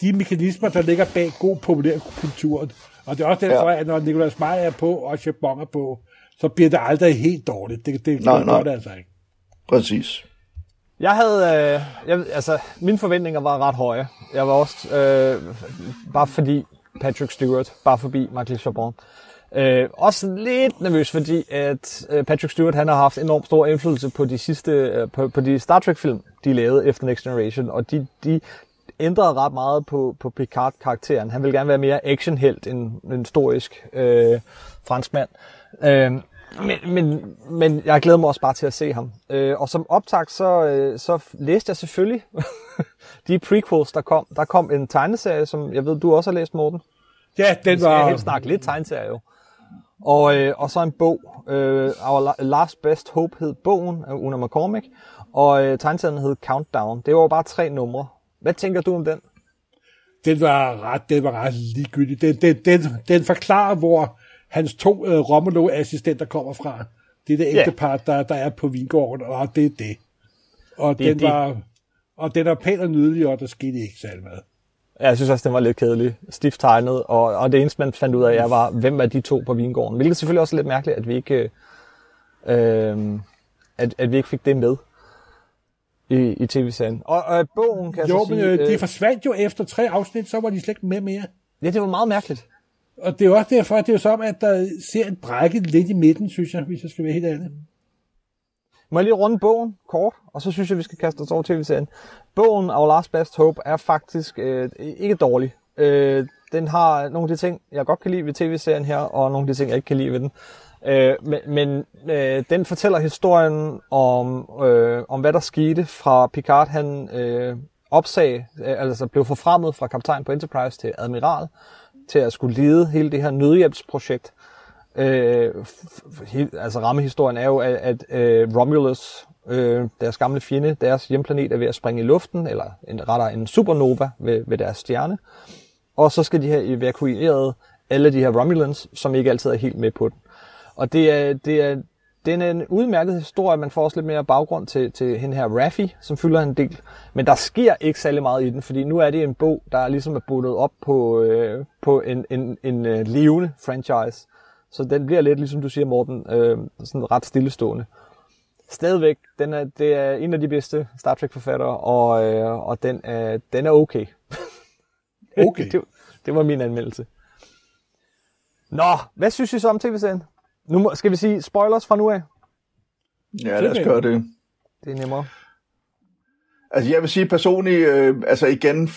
de mekanismer, der ligger bag god populærkultur. Og det er også derfor, ja. at når Nicolas Meyer er på, og Chabon er på, så bliver det aldrig helt dårligt. Det, det, Nej, det nej. gør det altså ikke. Præcis. Jeg havde, øh, jeg, altså, mine forventninger var ret høje. Jeg var også, øh, bare fordi Patrick Stewart, bare forbi Michael Chabon. Øh, også lidt nervøs, fordi at øh, Patrick Stewart han har haft enormt stor indflydelse på de sidste, øh, på, på de Star Trek film, de lavede efter Next Generation, og de, de ændrede ret meget på, på Picard-karakteren. Han ville gerne være mere actionhelt end en historisk øh, franskmand. Øh, men, men, men jeg glæder mig også bare til at se ham. Øh, og som optag, så, øh, så læste jeg selvfølgelig [LAUGHS] de prequels, der kom. Der kom en tegneserie, som jeg ved, du også har læst, Morten. Ja, den Vi skal var... helst snakke lidt tegneserie jo. Og, øh, og så en bog. Øh, Our La- Last Best Hope hed bogen af Una McCormick. Og øh, tegneserien hed Countdown. Det var jo bare tre numre. Hvad tænker du om den? den var ret, den var ret ligegyldig. Den, den, den, den forklarer, hvor hans to uh, Romulo-assistenter kommer fra. Det er det Ja. ægtepar, der, der er på vingården, og det er det. Og, Det- den det- var, og den er pæn og nydelig, og der skete ikke særlig meget. Ja, jeg synes også, den var lidt kedelig. Stift tegnet, og, og det eneste, man fandt ud af, er, var, hvem er de to på vingården. Hvilket selvfølgelig også er lidt mærkeligt, at vi ikke, øh, at, at vi ikke fik det med i, i tv-serien. Og, og bogen, kan jeg Jo, så men sige... øh, de øh, forsvandt jo efter tre afsnit, så var de slet ikke med mere. ja, det var meget mærkeligt. Og det er jo også derfor, at det er jo som, at der ser en brække lidt i midten, synes jeg, hvis jeg skal være helt ærlig. Må jeg lige runde bogen kort, og så synes jeg, vi skal kaste os over tv-serien. Bogen Our Last Best Hope er faktisk øh, ikke dårlig. Øh, den har nogle af de ting, jeg godt kan lide ved tv-serien her, og nogle af de ting, jeg ikke kan lide ved den. Øh, men men øh, den fortæller historien om, øh, om, hvad der skete fra Picard, han øh, opsag, øh, altså blev forfremmet fra kaptajn på Enterprise til admiral, til at skulle lede hele det her nødhjælpsprojekt. Øh, he- altså rammehistorien er jo, at, at øh, Romulus, øh, deres gamle fjende, deres hjemplanet er ved at springe i luften, eller en, rettere en supernova ved, ved deres stjerne. Og så skal de have evakueret alle de her Romulans, som ikke altid er helt med på den. Og det er, det er, den er en udmærket historie, man får også lidt mere baggrund til, til hende her Raffi, som fylder en del. Men der sker ikke særlig meget i den, fordi nu er det en bog, der ligesom er bundet op på, øh, på en, en, en øh, levende franchise. Så den bliver lidt, ligesom du siger, Morten, øh, sådan ret stillestående. Stadigvæk, den er, det er en af de bedste Star Trek-forfattere, og, øh, og den, er, den er okay. [LAUGHS] Okay. det, det var min anmeldelse. Nå, hvad synes I så om tv-serien? Nu må, skal vi sige spoilers fra nu af. Ja, lad os gøre det. Det er nemmere. Altså, jeg vil sige personligt, øh, altså igen,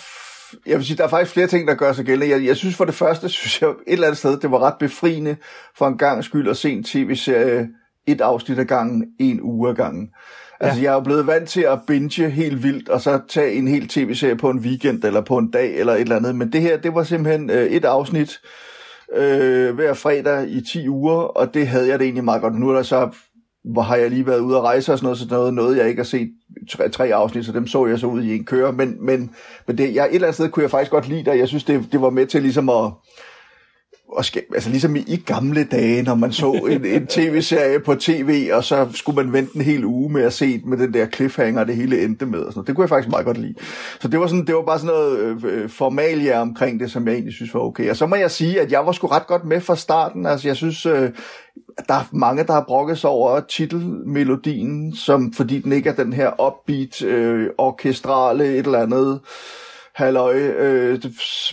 jeg vil sige, der er faktisk flere ting, der gør sig gældende. Jeg, jeg synes for det første, [LAUGHS] synes jeg et eller andet sted, det var ret befriende for en gang skyld at se en tv-serie et afsnit ad gangen, en uge ad gangen. Altså, jeg er jo blevet vant til at binge helt vildt, og så tage en hel tv-serie på en weekend, eller på en dag, eller et eller andet. Men det her, det var simpelthen øh, et afsnit øh, hver fredag i 10 uger, og det havde jeg det egentlig meget godt. Nu er der så, hvor har jeg lige været ude at rejse og sådan noget, så noget, noget jeg ikke har set tre, tre afsnit, så dem så jeg så ud i en køre. Men, men, men det, jeg, et eller andet sted kunne jeg faktisk godt lide det, og jeg synes, det, det var med til ligesom at, og skal, altså ligesom i, i gamle dage, når man så en, en tv-serie på tv, og så skulle man vente en hel uge med at se den med den der cliffhanger, det hele endte med. Og sådan noget. Det kunne jeg faktisk meget godt lide. Så det var, sådan, det var bare sådan noget øh, øh formalia omkring det, som jeg egentlig synes var okay. Og så må jeg sige, at jeg var sgu ret godt med fra starten. Altså jeg synes, øh, der er mange, der har brokket sig over titelmelodien, som, fordi den ikke er den her upbeat, øh, orkestrale, et eller andet halløj, øh,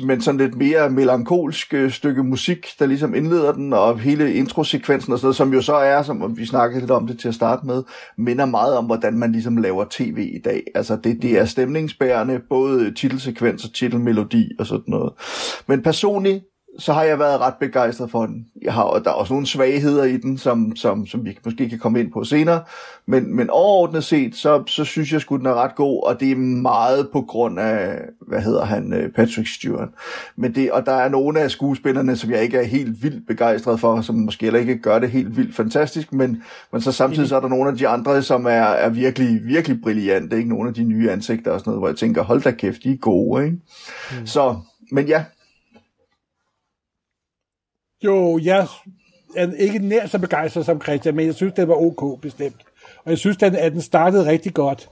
men sådan lidt mere melankolsk øh, stykke musik, der ligesom indleder den, og hele introsekvensen og sådan noget, som jo så er, som vi snakkede lidt om det til at starte med, minder meget om, hvordan man ligesom laver tv i dag. Altså det, det er stemningsbærende, både titelsekvens og titelmelodi og sådan noget. Men personligt, så har jeg været ret begejstret for den. Jeg har, og der er også nogle svagheder i den, som, som, som vi måske kan komme ind på senere. Men, men overordnet set, så, så synes jeg sgu, den er ret god, og det er meget på grund af, hvad hedder han, øh, Patrick Stewart. Men det, og der er nogle af skuespillerne, som jeg ikke er helt vildt begejstret for, som måske heller ikke gør det helt vildt fantastisk, men, men så samtidig så er der nogle af de andre, som er, er virkelig, virkelig brillante, ikke? Nogle af de nye ansigter og sådan noget, hvor jeg tænker, hold da kæft, de er gode, ikke? Mm. Så, men ja, jo, jeg er ikke nær så begejstret som Christian, men jeg synes, det var ok bestemt. Og jeg synes, at den startede rigtig godt.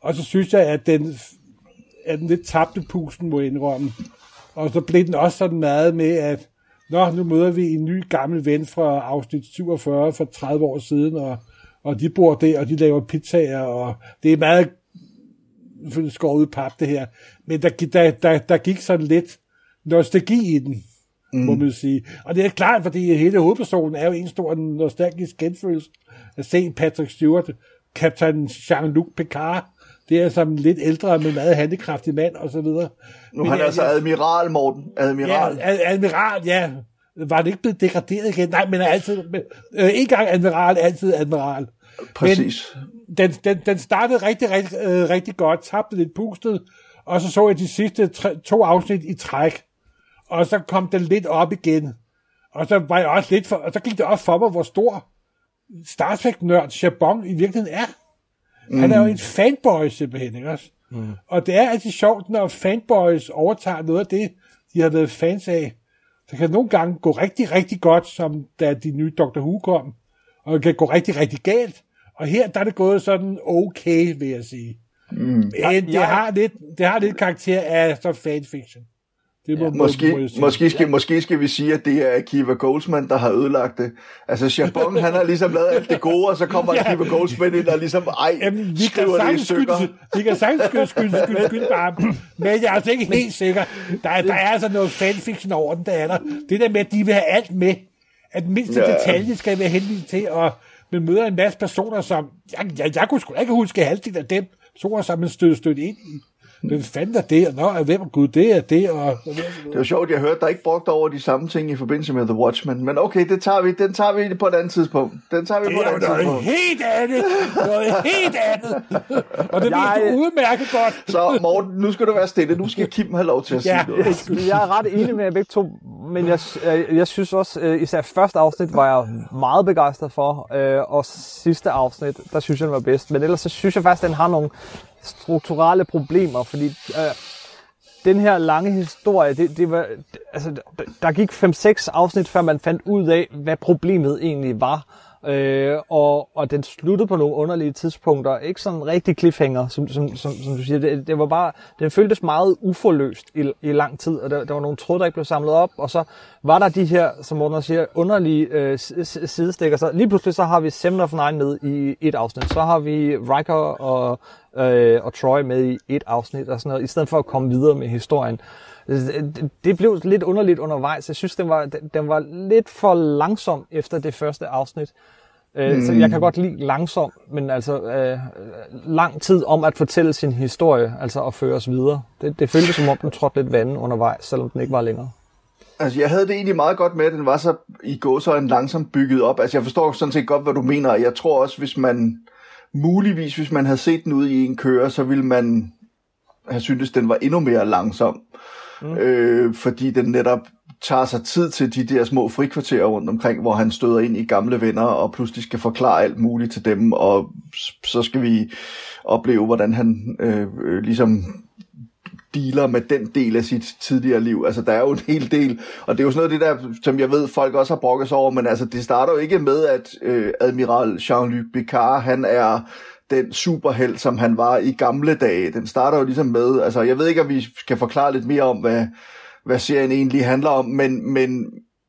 Og så synes jeg, at den, at den lidt tabte pusten, må jeg indrømme. Og så blev den også sådan meget med, at Nå, nu møder vi en ny gammel ven fra afsnit 47 for 30 år siden, og, og de bor der, og de laver pizzaer, og det er meget skåret ud pap, det her. Men der, der, der, der gik sådan lidt nostalgi i den, mm. må man sige. Og det er klart, fordi hele hovedpersonen er jo en stor nostalgisk genfølelse at se Patrick Stewart, kaptajn Jean-Luc Picard, det er som en lidt ældre, men meget handikraftig mand, og så videre. nu Men er han altså jeg- admiral, Morten. Admiral. Ja, ad- admiral, ja. Var det ikke blevet degraderet igen? Nej, men er altid, men, øh, en gang admiral, altid admiral. Præcis. Men den, den, den startede rigtig, rigtig, øh, rigtig godt, tabte lidt pustet, og så så jeg de sidste tre, to afsnit i træk, og så kom den lidt op igen. Og så var jeg også lidt for, og så gik det op for mig, hvor stor Star Trek-nørd Chabon i virkeligheden er. Mm. Han er jo en fanboy simpelthen, ikke også? Mm. Og det er altid sjovt, når fanboys overtager noget af det, de har været fans af. Så kan det nogle gange gå rigtig, rigtig godt, som da de nye Doctor Who kom. Og det kan gå rigtig, rigtig galt. Og her der er det gået sådan okay, vil jeg sige. Mm. Men det, jeg- har lidt, det har lidt karakter af så fanfiction. Det må, ja, Måske, måske, skal, måske skal vi sige, at det er Akiva Goldsman, der har ødelagt det. Altså, Chabon, han har ligesom lavet alt det gode, og så kommer [LAUGHS] Ja. Akiva Goldsman ind og ligesom, ej, Jamen, vi kan skriver det i stykker. vi kan sagtens skylde, skylde, skylde på ham. Men jeg er altså ikke helt sikker. Der er, der er altså noget fanfiction over den, der er der. Det der med, at de vil have alt med. At mindste Ja. ja. detalje skal være henvist til, og man møder en masse personer, som... Jeg, jeg, jeg kunne sgu ikke huske halvdelen af dem, personer, som man stødte stødt ind i. Hvem fanden er det? Og nå, hvem er gud, det er det, og... Det var sjovt, jeg hørte, der ikke brugt over de samme ting i forbindelse med The Watchmen. Men okay, det tager vi, den tager vi på et andet tidspunkt. Den tager vi det på et er andet noget tidspunkt. helt andet. Noget helt andet. Og det Jeg- ved du udmærket godt. Så Morten, nu skal du være stille. Nu skal Kim have lov til at sige Ja. noget. jeg er ret enig med jer begge to, men jeg, jeg, jeg synes også, øh, især første afsnit var jeg meget begejstret for, øh, og sidste afsnit, der synes jeg, den var bedst. Men ellers så synes jeg faktisk, den har nogle strukturelle problemer, fordi øh, den her lange historie, det, det var, det, altså, der, der gik 5-6 afsnit, før man fandt ud af, hvad problemet egentlig var. Øh, og, og den sluttede på nogle underlige tidspunkter. Ikke sådan en rigtig cliffhanger, som, som, som, som du siger. Det, det var bare, den føltes meget uforløst i, i lang tid, og der, der var nogle tråd, der ikke blev samlet op, og så var der de her, som Morten siger, underlige øh, sidestikker. Så lige pludselig så har vi Seven of Nine med i et afsnit. Så har vi Riker og, øh, og Troy med i et afsnit, og sådan noget, i stedet for at komme videre med historien. Det- Det blev lidt underligt undervejs. Jeg synes, den var, den- den var lidt for langsom efter det første afsnit. Mm. Så jeg kan godt lide langsom, men altså øh, lang tid om at fortælle sin historie, altså at føre os videre. Det, det føltes som om, den trådte lidt vand undervejs, selvom den ikke var længere. Altså, jeg havde det egentlig meget godt med, at den var så i gåsøjne langsomt bygget op. Altså, jeg forstår sådan set godt, hvad du mener. Jeg tror også, hvis man muligvis, hvis man havde set den ude i en køre, så ville man have syntes, den var endnu mere langsom. Mm. Øh, fordi den netop tager sig tid til de der små frikvarterer rundt omkring, hvor han støder ind i gamle venner, og pludselig skal forklare alt muligt til dem, og så skal vi opleve, hvordan han øh, øh, ligesom dealer med den del af sit tidligere liv. Altså, der er jo en hel del, og det er jo sådan noget af det der, som jeg ved, folk også har brokket sig over, men altså, det starter jo ikke med, at øh, Admiral Jean-Luc Picard, han er den superheld, som han var i gamle dage. Den starter jo ligesom med, altså, jeg ved ikke, om vi skal forklare lidt mere om, hvad, hvad serien egentlig handler om, men, men,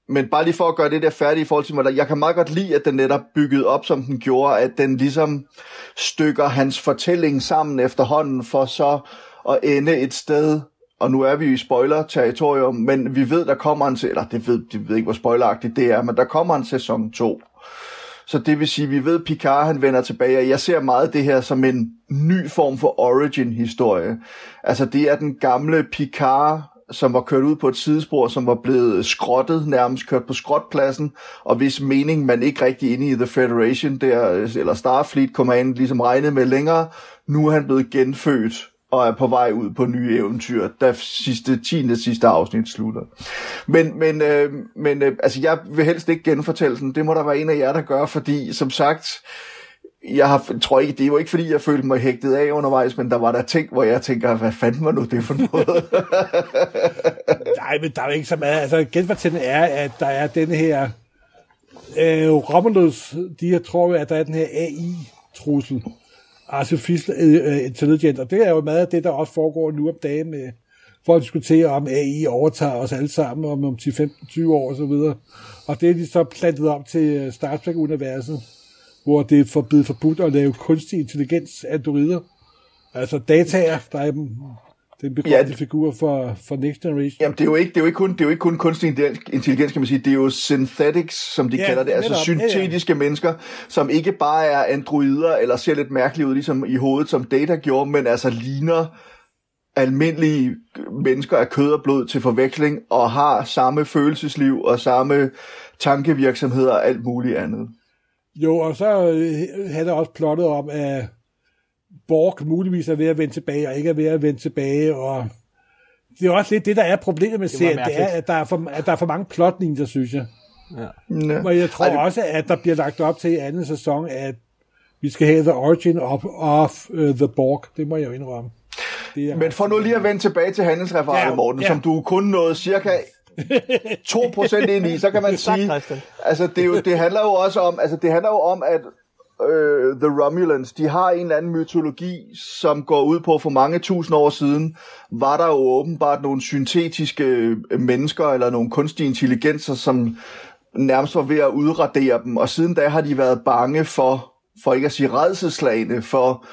men bare lige for at gøre det der færdigt i forhold til mig, jeg kan meget godt lide, at den netop byggede op, som den gjorde, at den ligesom stykker hans fortælling sammen efterhånden, for så at ende et sted, og nu er vi i spoiler-territorium, men vi ved, der kommer en, sæson, eller det ved, det ved ikke, hvor spoileragtigt det er, men der kommer en sæson 2. Så det vil sige, vi ved, Picard han vender tilbage, og jeg ser meget det her som en ny form for origin-historie. Altså det er den gamle Picard, som var kørt ud på et sidespor, som var blevet skrottet, nærmest kørt på skrotpladsen, og hvis mening man ikke rigtig inde i The Federation der, eller Starfleet Command ligesom regnede med længere, nu er han blevet genfødt og er på vej ud på nye eventyr, da sidste, 10. sidste afsnit slutter. Men, men, øh, men øh, altså, jeg vil helst ikke genfortælle den. Det må der være en af jer, der gør, fordi som sagt, jeg har, tror ikke, det var ikke fordi, jeg følte mig hægtet af undervejs, men der var der ting, hvor jeg tænker, hvad fanden var nu det for noget? [LAUGHS] Nej, men der er ikke så meget. Altså, genfortællingen er, øh, at der er den her... Øh, Romulus, de her tror jo, at der er den her AI-trussel. Artificial øh, øh Intelligence. Og det er jo meget af det, der også foregår nu om dagen med for at diskutere, om AI overtager os alle sammen om, om 10-15-20 år og så videre. Og det er de så plantet op til øh, Star Trek-universet, hvor det er for, blevet forbudt at lave kunstig intelligens androider. Altså dataer, der er den berømte Ja, figur for, for Next Generation. Jamen, det er jo ikke, det er jo ikke, kun, det er jo ikke kun kunstig intelligens, kan man sige. Det er jo synthetics, som de Ja, kalder det. Altså netop. Ja, ja. syntetiske mennesker, som ikke bare er androider, eller ser lidt mærkeligt ud, ligesom i hovedet, som Data gjorde, men altså ligner almindelige mennesker af kød og blod til forveksling, og har samme følelsesliv, og samme tankevirksomhed og alt muligt andet. Jo, og så øh, havde der også plottet om, at Borg muligvis er ved at vende tilbage, og ikke er ved at vende tilbage, og det er også lidt det, der er problemet med serien, det er, at der er for, at der er for mange plotlinjer, synes jeg. Ja. Og jeg tror Ej, det- også, at der bliver lagt op til i anden sæson, at vi skal have The Origin of, of uh, the Borg. Det må jeg jo indrømme. Det er Men for nu lige at vende tilbage til handelsreferatet, Ja, ja, Morten, ja. ja. som du kun nåede cirka [LAUGHS] 2% ind i, så kan man sige, altså det, er jo, det handler jo også om, altså det handler jo om, at øh, The Romulans, de har en eller anden mytologi, som går ud på, for mange tusind år siden, var der jo åbenbart nogle syntetiske øh, mennesker, eller nogle kunstige intelligenser, som nærmest var ved at udradere dem, og siden da har de været bange for, for ikke at sige redselslagende, for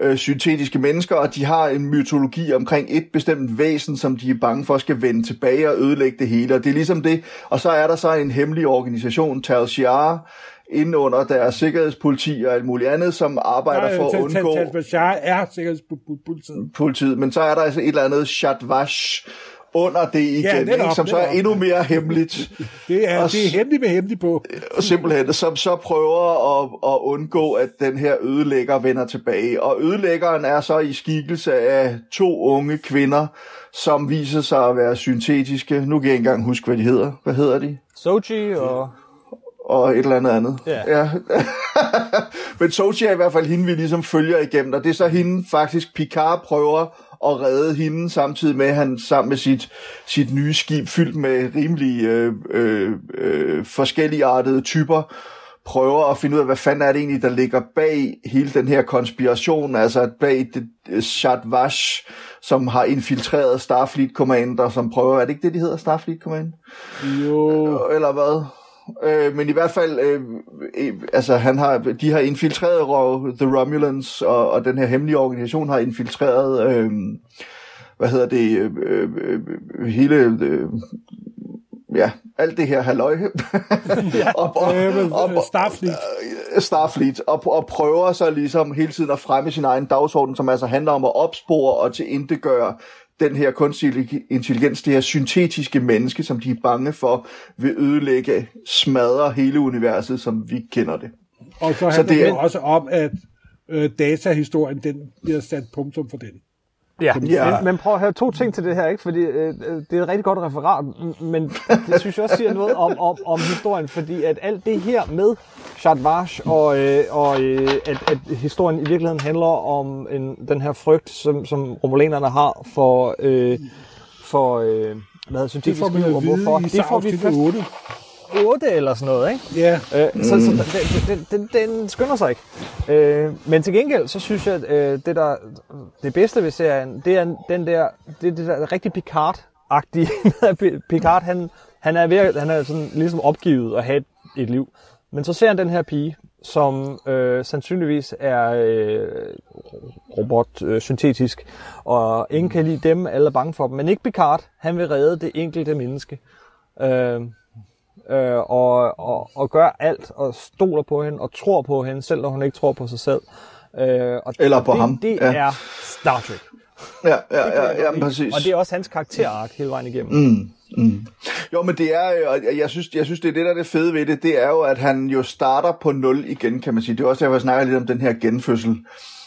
øh, syntetiske mennesker, og de har en mytologi omkring et bestemt væsen, som de er bange for skal vende tilbage og ødelægge det hele, og det er ligesom det. Og så er der så en hemmelig organisation, Tal Shiar, inde under deres sikkerhedspoliti og alt muligt andet, som arbejder for at undgå Tal er sikkerhedspolitiet. politiet, men så er der altså et eller andet Shatvash under det igen, Ja, netop, ikke, som så er endnu mere hemmeligt. [LAUGHS] Det er, Og det er hemmeligt med hemmeligt på. [LAUGHS] Og simpelthen, som så prøver at, at undgå, at den her ødelægger vender tilbage. Og ødelæggeren er så i skikkelse af to unge kvinder, som viser sig at være syntetiske. Nu kan jeg ikke engang huske, hvad de hedder. Hvad hedder de? Sochi og... og et eller andet andet. Ja. ja. [LAUGHS] Men Sochi er i hvert fald hende, vi ligesom følger igennem, og det er så hende faktisk, Picard prøver at redde hende, samtidig med, at han sammen med sit, sit nye skib, fyldt med rimelig øh, øh, øh, forskelligartede typer, prøver at finde ud af, hvad fanden er det egentlig, der ligger bag hele den her konspiration, altså bag det, det Shadvash, som har infiltreret Starfleet Commander, som prøver, er det ikke det, de hedder, Starfleet Command? Jo. Eller hvad? Øh, men i hvert fald, øh, øh, altså han har, de har infiltreret The Romulans, og, og den her hemmelige organisation har infiltreret, øh, hvad hedder det, øh, øh, øh, hele, øh, ja, alt det her halløj. [LAUGHS] og, og, Øh, men, og, øh, Starfleet. Starfleet, og, og prøver så ligesom hele tiden at fremme sin egen dagsorden, som altså handler om at opspore og tilintetgøre den her kunstig intelligens, det her syntetiske menneske, som de er bange for, vil ødelægge, smadre hele universet, som vi kender det. Og så Så handler det det er- jo også om, at øh, datahistorien, den bliver sat punktum for den. Ja, Ja. Men, men prøv at have to ting til det her, ikke? Fordi øh, øh, det er et rigtig godt referat, men det synes jeg også siger noget om, om, om historien, fordi at alt det her med Shadvash, og, øh, og øh, at, at historien i virkeligheden handler om en, den her frygt, som, som romulanerne har for, øh, for øh, hvad hedder Det syntetisk liv, jo og at vide hvorfor. i Det får vi først 8. 8 eller sådan noget, ikke? Ja, Øh, så så den, den, den, den skynder sig ikke. Øh, men til gengæld, så synes jeg, at øh, det, der, det bedste ved serien, det er den der, det, det der rigtig Picard-agtige. [LAUGHS] Picard, han, han er, ved, han er sådan ligesom opgivet at have et, et liv. Men så ser han den her pige, som øh, sandsynligvis er øh, robot, øh, syntetisk, og ingen kan lide dem, alle er bange for dem. Men ikke Picard, han vil redde det enkelte menneske. Øh, øh, og, og, og gør alt, og stoler på hende, og tror på hende, selv når hun ikke tror på sig selv. Øh, og Eller på det, ham, Det ja. er Star Trek. Ja, ja, ja, ja, præcis. Og det er også hans karakterark hele vejen igennem. Mm. Jo, men det er, øh, og jeg synes, jeg synes, det er det, der er det fede ved det, det er jo, at han jo starter på 0 igen, kan man sige. Det er også derfor, jeg snakker lidt om den her genfødsel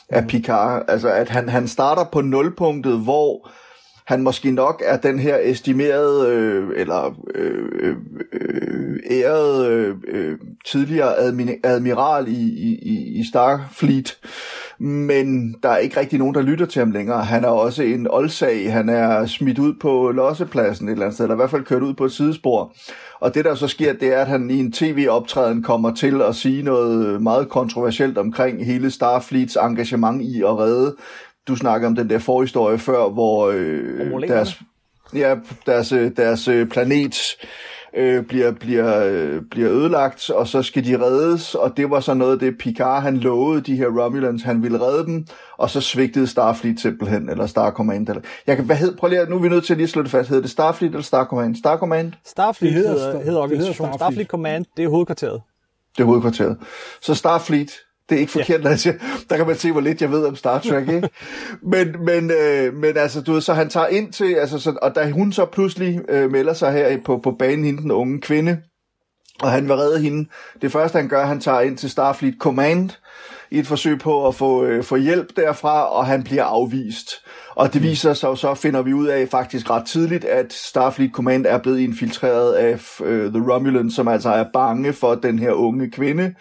af Picard. Altså, at han, han starter på nulpunktet, hvor han måske nok er den her estimerede, øh, eller øh, øh, øh, ærede øh, tidligere admi- admiral i, i, i- i Starfleet, men der er ikke rigtig nogen, der lytter til ham længere. Han er også en oldsag. Han er smidt ud på lossepladsen et eller andet sted, eller i hvert fald kørt ud på et sidespor. Og det, der så sker, det er, at han i en tv-optræden kommer til at sige noget meget kontroversielt omkring hele Starfleets engagement i at redde. Du snakker om den der forhistorie før, hvor øh, deres, ja, deres, øh, deres øh, planet øh, bliver, bliver, øh, bliver ødelagt, og så skal de reddes, og det var så noget af det, Picard han lovede de her Romulans, han ville redde dem, og så svigtede Starfleet simpelthen, eller Star Command. Eller, jeg kan, hvad hed, prøv lige, nu er vi nødt til at lige slå det fast, hedder det Starfleet eller Star Command? Star Command, Starfleet Det hedder hedder, hedder organisationen. Starfleet. Starfleet Command, det er hovedkvarteret. det er hovedkvarteret. Så Starfleet, det er ikke forkert, ja. altså, der kan man se, hvor lidt jeg ved om Star Trek, ikke? [LAUGHS] men, men, øh, men altså, du ved, så han tager ind til, altså, så, og da hun så pludselig øh, melder sig her på, på banen, hende den unge kvinde, og han vil redde hende. Det første, han gør, han tager ind til Starfleet Command i et forsøg på at få, øh, få hjælp derfra, og han bliver afvist. Og det viser sig jo så, finder vi ud af faktisk ret tidligt, at Starfleet Command er blevet infiltreret af øh, The Romulans, som altså er bange for den her unge kvinde,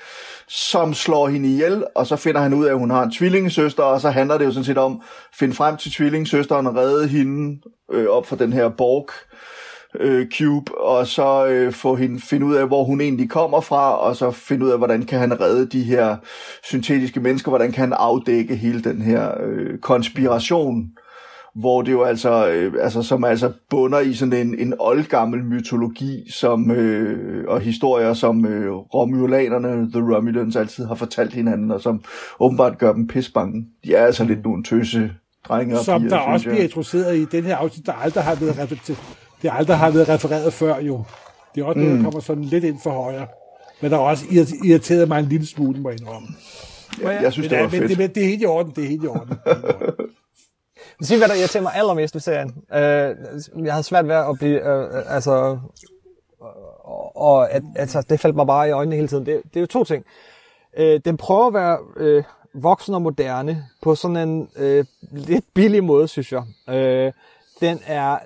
som slår hende ihjel, og så finder han ud af, at hun har en tvillingesøster, og så handler det jo sådan set om at finde frem til tvillingesøsteren og redde hende øh, op for den her Borg øh, Cube, og så øh, få hende, finde ud af, hvor hun egentlig kommer fra, og så finde ud af, hvordan kan han redde de her syntetiske mennesker, hvordan kan han afdække hele den her øh, konspiration, hvor det jo altså, øh, altså som altså bunder i sådan en, en oldgammel mytologi som, øh, og historier, som øh, romulanerne, The Romulans, altid har fortalt hinanden, og som åbenbart gør dem pisbange. De er altså lidt nogle tøse drenge og Som piger, der også jeg. bliver introduceret i den her afsnit, der aldrig har været det aldrig har været refereret før jo. Det er også noget, Mm. der kommer sådan lidt ind for højre. Men der er også irri- irriteret mig en lille smule, må jeg indrømme. Ja, jeg synes, men, det var men, fedt. det, men det er helt i orden, det er helt i orden. [LAUGHS] Sig, hvad der irriterer mig allermest ved serien. Øh, jeg havde svært ved at blive... Øh, øh, altså... Og, og at, altså, det faldt mig bare i øjnene hele tiden. Det, det er jo to ting. Øh, den prøver at være øh, voksen og moderne på sådan en øh, lidt billig måde, synes jeg. Øh, den er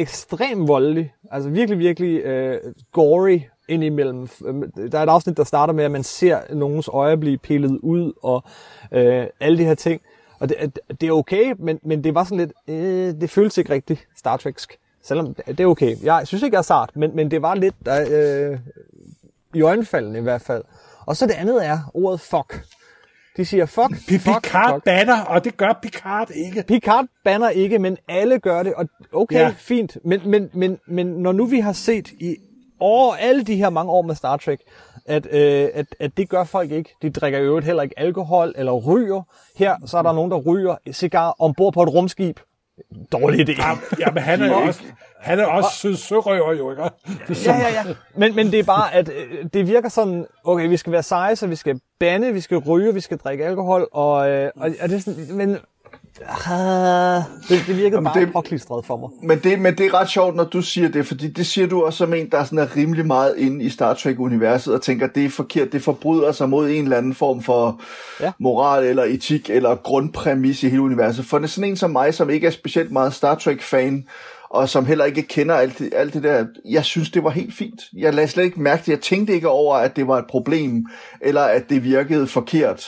ekstremt voldelig. Altså virkelig, virkelig øh, gory indimellem. Øhm, der er et afsnit, der starter med, at man ser nogens øje blive pillet ud, og øh, alle de her ting. Og det, det er okay, men, men det var sådan lidt, øh, det føles ikke rigtig Star Treksk. Selvom det er okay. Jeg synes ikke, jeg er sart, men, men det var lidt øh, i øjenfaldene i hvert fald. Og så det andet er ordet fuck. De siger fuck, fuck, Picard fuck. banner, og det gør Picard ikke. Picard banner ikke, men alle gør det, og okay, Ja. fint. Men, men, men, men når nu vi har set i over alle de her mange år med Star Trek, at, øh, at, at det gør folk ikke. De drikker i øvrigt heller ikke alkohol eller ryger. Her så er der nogen, der ryger cigar ombord på et rumskib. Dårlig idé. Ja, ja, men han er jo også, han er også sørøver jo, ikke? Ja, ja, ja. Men, men det er bare, at øh, det virker sådan, okay, vi skal være seje, så vi skal bande, vi skal ryge, vi skal drikke alkohol, og, øh, og, og det er sådan, men det, det virkede bare det- påklistret for mig. Men det, men det er ret sjovt, når du siger det, fordi det siger du også som en, der sådan er rimelig meget inde i Star Trek-universet, og tænker, det er forkert, det forbryder sig mod en eller anden form for ja. Moral eller etik eller grundpræmis i hele universet. For det er sådan en som mig, som ikke er specielt meget Star Trek-fan, og som heller ikke kender alt det, alt det der, jeg synes, det var helt fint. Jeg lagde slet ikke mærke til, jeg tænkte ikke over, at det var et problem, eller at det virkede forkert.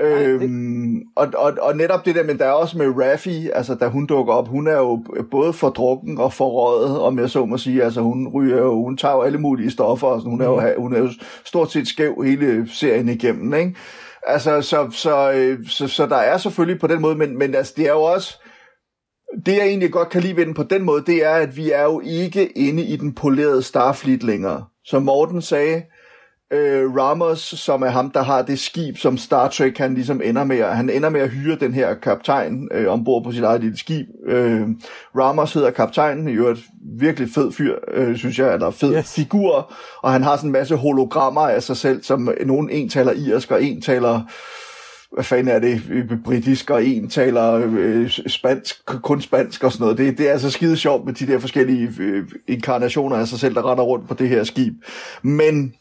Øhm, og, og, og netop det der, men der er også med Raffi, altså da hun dukker op, hun er jo både for drukken og for røget, om jeg så må sige, altså hun ryger jo, hun tager jo alle mulige stoffer, og sådan, hun, er jo, hun er jo stort set skæv hele serien igennem, ikke? Altså, så, så, øh, så, så der er selvfølgelig på den måde, men, men altså, det er jo også, det jeg egentlig godt kan lide ved den på den måde, det er, at vi er jo ikke inde i den polerede Starfleet længere. Som Morten sagde, øh, Ramos, som er ham, der har det skib, som Star Trek han ligesom ender med, han ender med at hyre den her kaptajn øh, ombord på sit eget lille skib. Øh, Ramos hedder kaptajnen, i øvrigt virkelig fed fyr, øh, synes jeg, eller fed yes. Figur, og han har sådan en masse hologrammer af sig selv, som nogen en taler irsk, og en taler hvad fanden er det, øh, britisk, og en taler øh, spansk, kun spansk og sådan noget. Det, det er altså skide sjovt med de der forskellige øh, inkarnationer af sig selv, der render rundt på det her skib. Men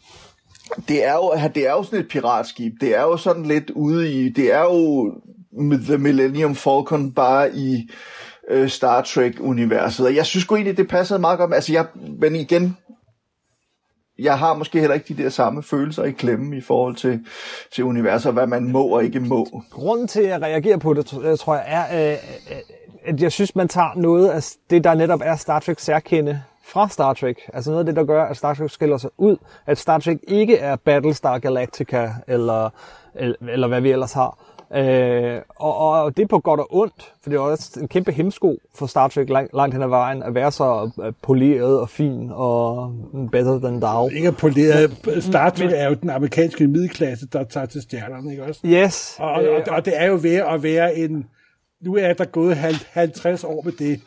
det er jo, det er jo sådan et piratskib. Det er jo sådan lidt ude i, det er jo The Millennium Falcon bare i øh, Star Trek-universet. Og jeg synes jo egentlig, det passede meget godt. Altså jeg, men igen, jeg har måske heller ikke de der samme følelser i klemme i forhold til, til universet, og hvad man må og ikke må. Grunden til, at jeg reagerer på det, øh, tror jeg, er, øh, øh, at jeg synes, man tager noget af det, der netop er Star Trek særkende fra Star Trek. Altså noget af det, der gør, at Star Trek skiller sig ud. At Star Trek ikke er Battlestar Galactica, eller, eller, eller hvad vi ellers har. Øh, og, og det er på godt og ondt, for det er også en kæmpe hemsko for Star Trek langt, langt hen ad vejen, at være så øh, poleret og fin og better than thou. Ikke at polere. Star Trek er jo den amerikanske middelklasse, der tager til stjernerne, ikke også? Yes. Og, og, og, og det er jo ved at være en... Nu er der gået hal- 50 år med det.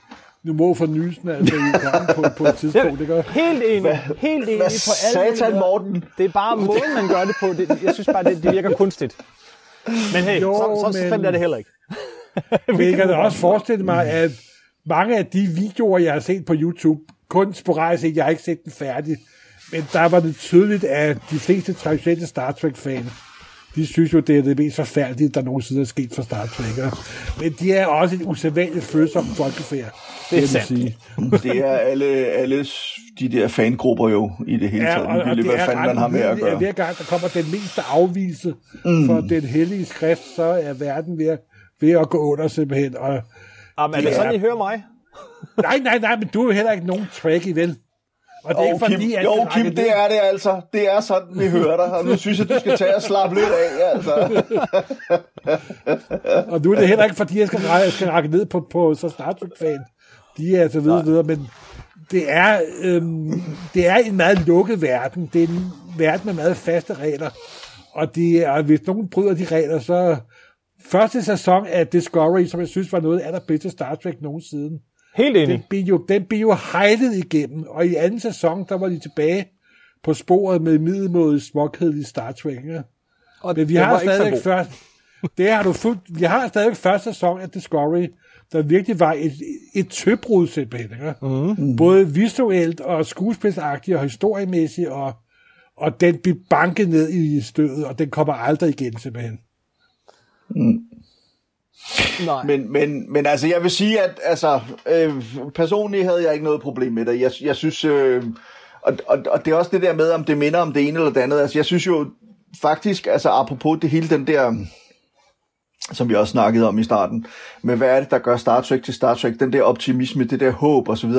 Nu må fornyelsen altså i gang på, på et tidspunkt, [LAUGHS] ikke også? Helt enig. Helt enig på alle satan, Morten? Det er bare måden, man gør det på. Det, jeg synes bare, det, det virker kunstigt. Men hey, Jo, så, så, så men- slemt er det heller ikke. [LAUGHS] Men jeg kan da også forestille mig, at mange af de videoer, jeg har set på YouTube, kun sporadisk jeg har ikke set den færdig, men der var det tydeligt, at de fleste traditionelle Star Trek-fans, de synes jo, det er det mest forfærdelige, der nogensinde er sket for Star Trek. Men de er også et usædvanligt følsomt folkefærd. Det er sandt. sige. Det er alle, alle de der fangrupper jo i det hele Ja, taget. og, og det hvad er fanden man har med at uhyggelig, at gøre. hver gang der kommer den mindste afvise mm. for den hellige skrift, så er verden ved, at- ved at gå under simpelthen. Og Jamen, er det Det er- sådan, I hører mig? nej, nej, nej, men du er jo heller ikke nogen tracky, vel? Og det er Jo, ikke fordi, Kim, at jo, Kim, det er det altså. Det er sådan, vi hører dig, og nu synes jeg, du skal tage og slappe lidt af, altså. Og nu er det heller ikke, fordi jeg skal, jeg skal række ned på, på så Star Trek-fan. De er så videre, videre, men det er, øhm, det er en meget lukket verden. Det er en verden med meget faste regler. Og, det er, hvis nogen bryder de regler, så første sæson af Discovery, som jeg synes var noget af det bedste Star Trek nogensinde, Helt enig. den blev jo, den blev jo hejlet igennem, og i anden sæson, der var de tilbage på sporet med middelmåde småkedelig Star Trek. Ja. Og Men vi har var ikke så stadig god. først, det har du fuldt, vi har stadig første sæson af Discovery, der virkelig var et, et tøbrud simpelthen. Ikke? Mm. Både visuelt og skuespilsagtigt og historiemæssigt, og, og den blev banket ned i stødet, og den kommer aldrig igen simpelthen. Nej. Men, men, men altså, jeg vil sige, at altså, øh, personligt havde jeg ikke noget problem med det. Jeg, jeg synes, øh, og, og, og det er også det der med, om det minder om det ene eller det andet. Altså, jeg synes jo faktisk, altså apropos det hele den der, som vi også snakkede om i starten, med hvad er det, der gør Star Trek til Star Trek, den der optimisme, det der håb osv.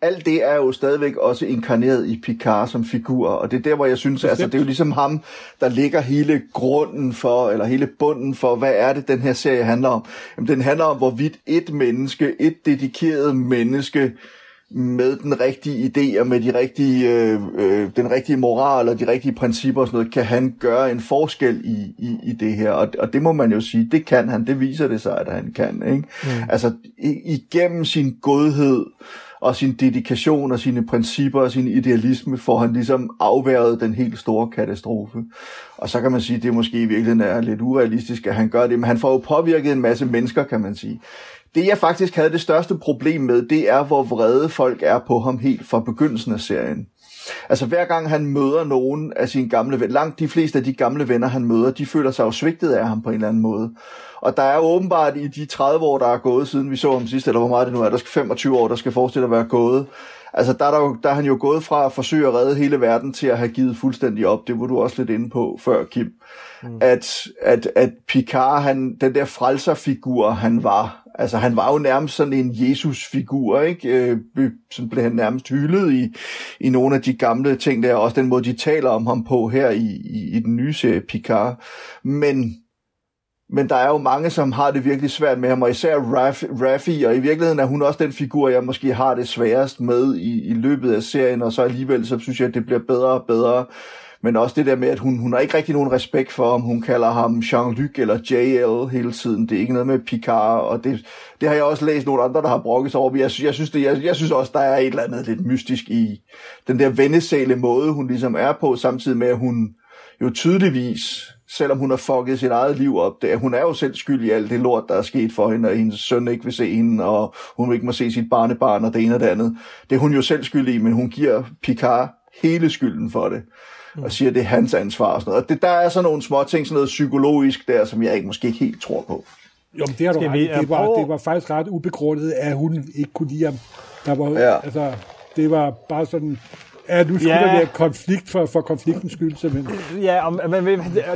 Alt det er jo stadigvæk også inkarneret i Picard som figur, og det er der, hvor jeg synes, altså det er jo ligesom ham, der ligger hele grunden for, eller hele bunden for, hvad er det, den her serie handler om. Jamen, den handler om, hvorvidt et menneske, et dedikeret menneske, med den rigtige idé og med de rigtige, øh, øh, den rigtige moral og de rigtige principper og sådan noget, kan han gøre en forskel i, i, i det her. Og, og det må man jo sige, det kan han. Det viser det sig, at han kan. Ikke? Mm. Altså igennem sin godhed og sin dedikation og sine principper og sin idealisme får han ligesom afværget den helt store katastrofe. Og så kan man sige, at det måske i virkeligheden er lidt urealistisk, at han gør det, men han får jo påvirket en masse mennesker, kan man sige. Det jeg faktisk havde det største problem med, det er, hvor vrede folk er på ham helt fra begyndelsen af serien. Altså hver gang han møder nogen af sine gamle venner, langt de fleste af de gamle venner, han møder, de føler sig jo svigtet af ham på en eller anden måde. Og der er åbenbart i de 30 år, der er gået, siden vi så ham sidst, eller hvor meget det nu er, der skal 25 år, der skal forestille at være gået. Altså der er, der, jo, der er han jo gået fra at forsøge at redde hele verden til at have givet fuldstændig op. Det var du også lidt inde på før, Kim. Mm. At, at, at Picard, han, den der frelserfigur, han var, Altså, han var jo nærmest sådan en Jesus-figur, ikke? Øh, sådan blev han nærmest hyldet i, i nogle af de gamle ting der, også den måde, de taler om ham på her i, i, i den nye serie Picard. Men, men der er jo mange, som har det virkelig svært med ham, og især Raffi, og i virkeligheden er hun også den figur, jeg måske har det sværest med i, i løbet af serien, og så alligevel, så synes jeg, at det bliver bedre og bedre. Men også det der med, at hun, hun har ikke rigtig nogen respekt for om Hun kalder ham Jean-Luc eller JL hele tiden. Det er ikke noget med Picard, og det, det har jeg også læst nogle andre, der har brokket sig over. Men jeg, jeg, synes det, jeg, jeg synes også, der er et eller andet lidt mystisk i den der vendesale måde, hun ligesom er på, samtidig med, at hun jo tydeligvis, selvom hun har fucket sit eget liv op, det, hun er jo selv skyld i alt det lort, der er sket for hende, og hendes søn ikke vil se hende, og hun ikke må se sit barnebarn, og det ene og det andet. Det er hun jo selv skyld i, men hun giver Picard hele skylden for det og siger, at det er hans ansvar og sådan noget. Og det, der er sådan nogle små ting, sådan noget psykologisk der, som jeg ikke måske ikke helt tror på. Jo, men det har du ret. Det var, det var faktisk ret ubegrundet, at hun ikke kunne lide ham. Der var, Ja. altså, det var bare sådan, at nu skulle Ja. der være konflikt for, for konfliktens skyld, simpelthen. Ja, og, men,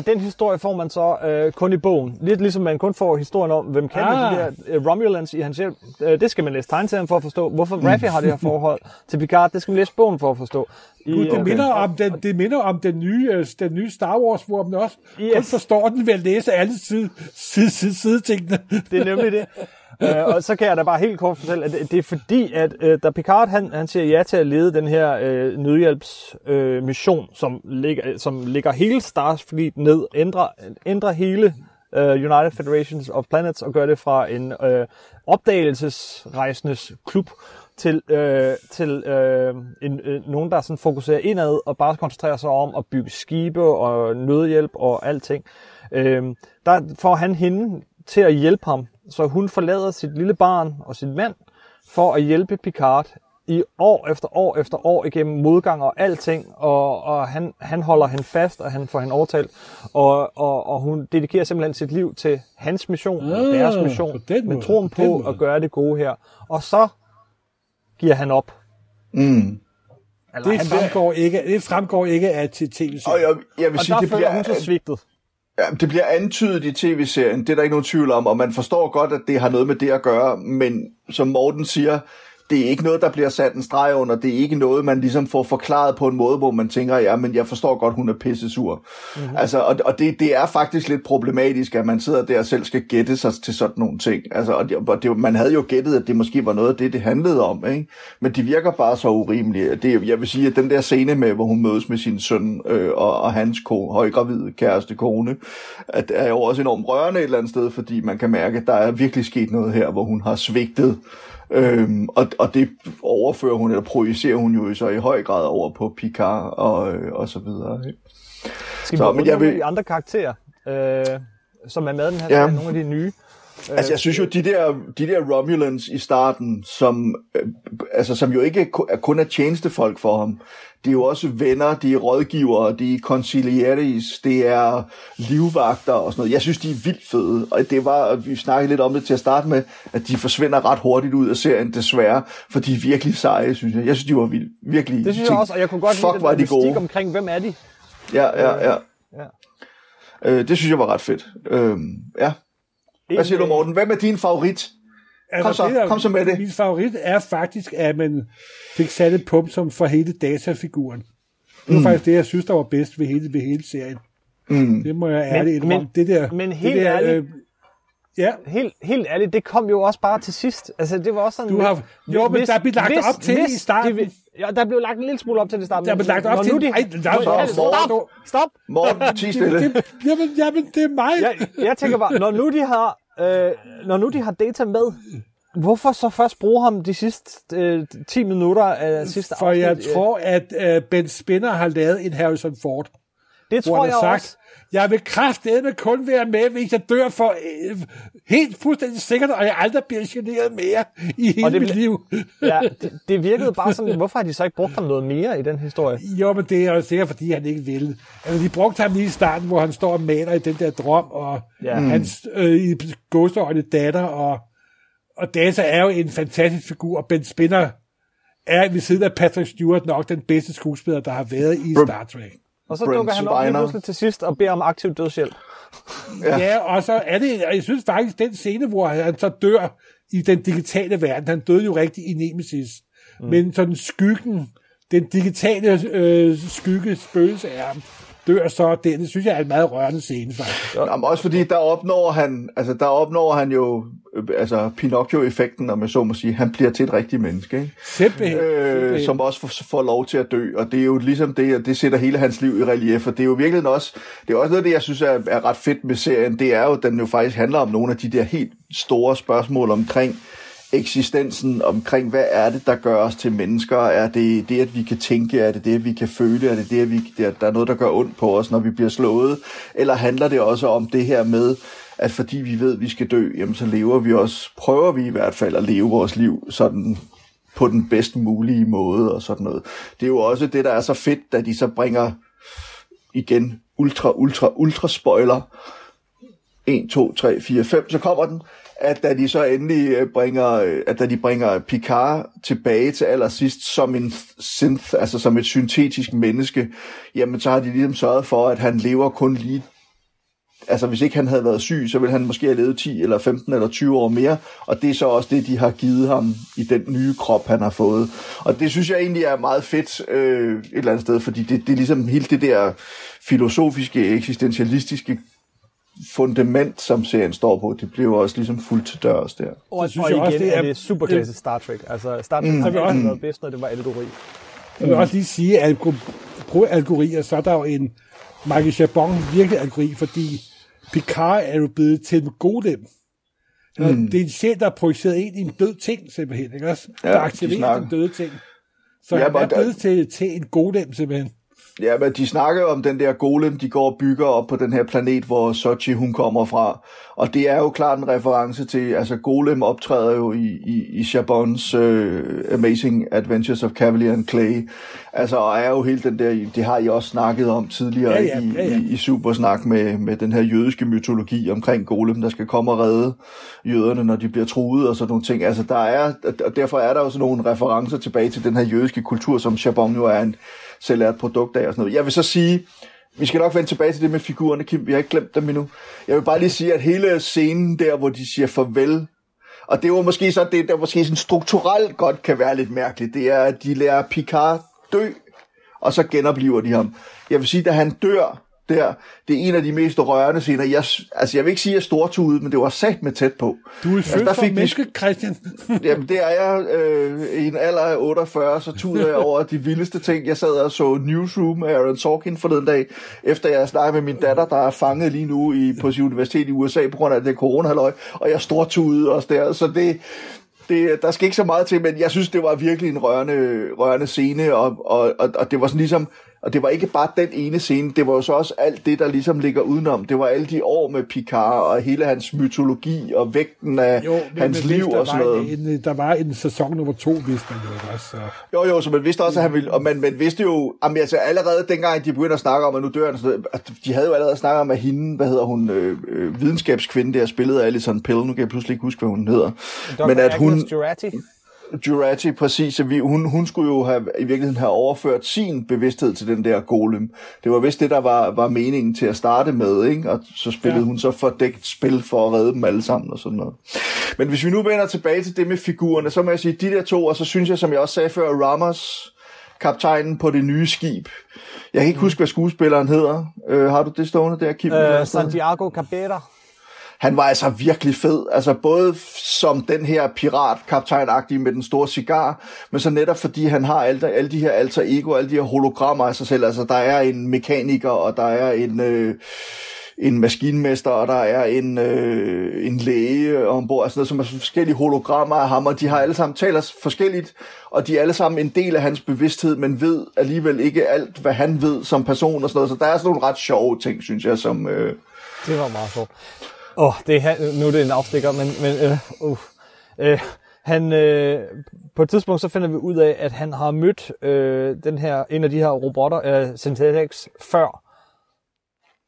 den historie får man så øh, kun i bogen. Lidt ligesom man kun får historien om, hvem kender Ah. de der øh, Romulans i hans hjem. Øh, det skal man læse tegneserien for at forstå. Hvorfor Raffi har det her forhold til Picard, det skal man læse bogen for at forstå. I, Gud, det, øh, minder om den, det minder om den nye, øh, den nye Star Wars, hvor man også yes. kun forstår den ved at læse alle side, side, side, side tingene. Det er nemlig det. [LAUGHS] øh, og så kan jeg da bare helt kort fortælle, at det, det er fordi, at øh, da Picard han, han siger ja til at lede den her øh, nødhjælpsmission, øh, mission, som, ligger, øh, som ligger hele Starfleet ned, ændrer, ændrer hele øh, United Federations of Planets og gør det fra en øh, opdagelsesrejsendes klub til, øh, til øh, en, øh, nogen, der sådan fokuserer indad og bare koncentrerer sig om at bygge skibe og nødhjælp og alting. Øh, der får han hende til at hjælpe ham, så hun forlader sit lille barn og sin mand for at hjælpe Picard i år efter år efter år igennem modgang og alting, og, og han, han holder hende fast, og han får hende overtalt, og, og, og hun dedikerer simpelthen sit liv til hans mission, Ah, ah, deres mission, på den med måde, troen på den på måde. at gøre det gode her. Og så giver han op. Mm. Eller Det han, fremgår ikke, det fremgår ikke af til tv Og jeg, jeg vil og sige, der det føler bliver, hun sig svigtet. Ja, det bliver antydet i tv-serien, det er der ikke nogen tvivl om, og man forstår godt, at det har noget med det at gøre, men som Morten siger, det er ikke noget, der bliver sat en streg under. Det er ikke noget, man ligesom får forklaret på en måde, hvor man tænker, ja, men jeg forstår godt, hun er pisse sur. Mm-hmm. Altså, og, og det, det er faktisk lidt problematisk, at man sidder der og selv skal gætte sig til sådan nogle ting. Altså, og det, og det, man havde jo gættet, at det måske var noget af det, det handlede om. Ikke? Men de virker bare så urimelige. Det, jeg vil sige, at den der scene med, hvor hun mødes med sin søn øh, og, og hans ko, højgravide kæreste kone, at er jo også enormt rørende et eller andet sted, fordi man kan mærke, at der er virkelig sket noget her, hvor hun har svigtet Øhm, og, og det overfører hun, eller projicerer hun jo så i høj grad over på Picard og, øh, og så videre. Ikke? Skal vi så, men jeg vil... de andre karakterer, øh, som er med den her, ja. nogle af de nye? Altså, jeg synes jo, de der, de der Romulans i starten, som, øh, altså, som jo ikke kun er tjenestefolk for ham, det er jo også venner, de er rådgivere, de er conciliaries, det er livvagter og sådan noget. Jeg synes, de er vildt fede, og det var, vi snakkede lidt om det til at starte med, at de forsvinder ret hurtigt ud af serien, desværre, for de er virkelig seje, synes jeg. Jeg synes, de var vildt, virkelig... Det synes jeg også, og jeg kunne godt fuck, lide det, de omkring, hvem er de? Ja, ja, ja. ja. Øh, det synes jeg var ret fedt. Øh, ja. Hvad siger du, Morten? Hvem er din favorit? Altså, kom så, der, kom så med det. Min favorit er faktisk, at man fik sat et punktum for hele datafiguren. Det var mm. faktisk det, jeg synes, der var bedst ved hele, ved hele serien. Mm. Det må jeg ærligt men, men, det der, men helt det der, ærligt, øh, ja. helt, helt ærligt, det kom jo også bare til sidst. Altså, det var også sådan... Du har, jo, men der blev lagt hvis, op til hvis, i starten. De, ja, der blev lagt en lille smule op til det starten. Der blev lagt op til... Nu de, ej, der, stop, stop, stop. Morten, tig stille. Jamen, jamen, det er mig. Jeg, jeg tænker bare, når nu de har, øh, når nu de har data med, Hvorfor så først bruge ham de sidste øh, 10 minutter af sidste For afsnit? jeg tror, at øh, Ben Spinner har lavet en Harrison Ford. Det tror jeg sagt, også. Jeg vil kraftedeme kun være med, hvis jeg dør for øh, helt fuldstændig sikkert, og jeg aldrig bliver generet mere i hele det, mit liv. ja, det, det virkede bare sådan, hvorfor har de så ikke brugt ham noget mere i den historie? Jo, men det er jo sikkert, fordi han ikke ville. Altså, de brugte ham lige i starten, hvor han står og maler i den der drøm, og ja. hans øh, i gåseøjne datter, og og Data er jo en fantastisk figur, og Ben Spinner er ved siden af Patrick Stewart nok den bedste skuespiller, der har været i Star Trek. Og så dukker han op lige pludselig til sidst og beder om aktiv dødshjælp. ja. ja, og så er det, jeg synes faktisk, den scene, hvor han så dør i den digitale verden, han døde jo rigtig i Nemesis, mm. men sådan skyggen, den digitale øh, skygge spøgelse af ham, dør så, det, det synes jeg er en meget rørende scene faktisk. Jamen, også fordi der opnår han, altså der opnår han jo altså Pinocchio-effekten, om jeg så må sige, han bliver til et rigtigt menneske, ikke? Simpelthen. Øh, som også får, får lov til at dø, og det er jo ligesom det, det sætter hele hans liv i relief, og det er jo virkelig også, det er også noget af det, jeg synes er, er ret fedt med serien, det er jo, at den jo faktisk handler om nogle af de der helt store spørgsmål omkring, eksistensen omkring, hvad er det, der gør os til mennesker? Er det det, at vi kan tænke? Er det det, at vi kan føle? Er det det, at vi, der er noget, der gør ondt på os, når vi bliver slået? Eller handler det også om det her med, at fordi vi ved, at vi skal dø, jamen så lever vi også, prøver vi i hvert fald at leve vores liv sådan på den bedst mulige måde og sådan noget. Det er jo også det, der er så fedt, at de så bringer igen ultra, ultra, ultra spoiler. 1, 2, 3, 4, 5, så kommer den at da de så endelig øh, bringer, øh, at da de bringer Picard tilbage til allersidst som en synth, altså som et syntetisk menneske, jamen så har de ligesom sørget for, at han lever kun lige altså hvis ikke han havde været syg, så ville han måske have levet 10 eller 15 eller 20 år mere, og det er så også det, de har givet ham i den nye krop, han har fået. Og det synes jeg egentlig er meget fedt øh, et eller andet sted, fordi det, det er ligesom hele det der filosofiske, eksistentialistiske fundament, som serien står på, det bliver også ligesom fuldt til dørs der. Og, det synes og igen også, det er, er det superklasse Star Trek. Altså Star Trek mm, har også mm. været bedst, når det var allegori. Jeg vil også lige sige, at på algorier, så er der jo en Michael Chabon virkelig algori, fordi Picard er jo blevet til en golem. Mm. Det er en sjæl, der er projiceret ind i en død ting, simpelthen. Ikke også? Ja, der aktiverer den døde ting. Så ja, han er blevet der... til, til en golem, simpelthen. Ja, men de snakker om den der golem, de går og bygger op på den her planet, hvor Sochi hun kommer fra. Og det er jo klart en reference til, altså Golem optræder jo i, i, i Chabons uh, Amazing Adventures of Cavalier and Clay. Altså, og er jo helt den der, det har I også snakket om tidligere ja, ja, ja, ja. i, i, i Supersnak med, med den her jødiske mytologi omkring Golem, der skal komme og redde jøderne, når de bliver truet og sådan nogle ting. Altså, der er, og derfor er der jo sådan nogle referencer tilbage til den her jødiske kultur, som Chabon jo er en selvlært produkt af og sådan noget. Jeg vil så sige, vi skal nok vende tilbage til det med figurerne, Kim. Vi har ikke glemt dem endnu. Jeg vil bare lige sige, at hele scenen der, hvor de siger farvel, og det var måske så det, der måske sådan strukturelt godt kan være lidt mærkeligt, det er, at de lærer Picard dø, og så genopliver de ham. Jeg vil sige, da han dør, der, det er en af de mest rørende scener. Jeg, altså, jeg vil ikke sige, at jeg stortudet, men det var sat med tæt på. Du er altså, født for menneske, Christian. [LAUGHS] jamen, det er jeg øh, i en alder af 48, så tuder jeg over de vildeste ting. Jeg sad og så Newsroom af Aaron Sorkin forleden dag, efter jeg snakkede med min datter, der er fanget lige nu i, på sin universitet i USA på grund af det corona og jeg stortudede også der. Så det, det, der skal ikke så meget til, men jeg synes, det var virkelig en rørende, rørende scene, og, og, og, og det var sådan ligesom, og det var ikke bare den ene scene, det var jo så også alt det, der ligesom ligger udenom. Det var alle de år med Picard, og hele hans mytologi, og vægten af jo, men, hans men, liv og sådan noget. En, der var en sæson nummer to, vidste man jo også. Så. Jo, jo, så man vidste også, at han ville, og man, man vidste jo, jamen, altså allerede dengang, de begyndte at snakke om, at nu dør han, sådan at de havde jo allerede snakket om, at hende, hvad hedder hun, øh, øh, videnskabskvinde, der spillede Alison Pill, nu kan jeg pludselig ikke huske, hvad hun hedder. Dr. Men at hun... Jurati. Jurati, præcis. Vi, hun, hun skulle jo have, i virkeligheden have overført sin bevidsthed til den der golem. Det var vist det, der var, var meningen til at starte med, ikke? og så spillede ja. hun så fordækt spil for at redde dem alle sammen og sådan noget. Men hvis vi nu vender tilbage til det med figurerne, så må jeg sige, de der to, og så synes jeg, som jeg også sagde før, Ramos, kaptajnen på det nye skib. Jeg kan ikke mm. huske, hvad skuespilleren hedder. Øh, har du det stående der, Kim? Øh, Santiago Cabera han var altså virkelig fed. Altså både som den her pirat kaptajn med den store cigar, men så netop fordi han har alle, alle de her alter ego, alle de her hologrammer af sig selv. Altså der er en mekaniker, og der er en... Øh, en maskinmester, og der er en, øh, en læge ombord, altså noget, som er forskellige hologrammer af ham, og de har alle sammen taler forskelligt, og de er alle sammen en del af hans bevidsthed, men ved alligevel ikke alt, hvad han ved som person og sådan noget. Så der er sådan nogle ret sjove ting, synes jeg, som... Øh... Det var meget sjovt. Åh, oh, det er, nu er det en afstikker, men, men uh, uh, uh, han, uh, på et tidspunkt så finder vi ud af, at han har mødt uh, den her, en af de her robotter, uh, Synthetics, før.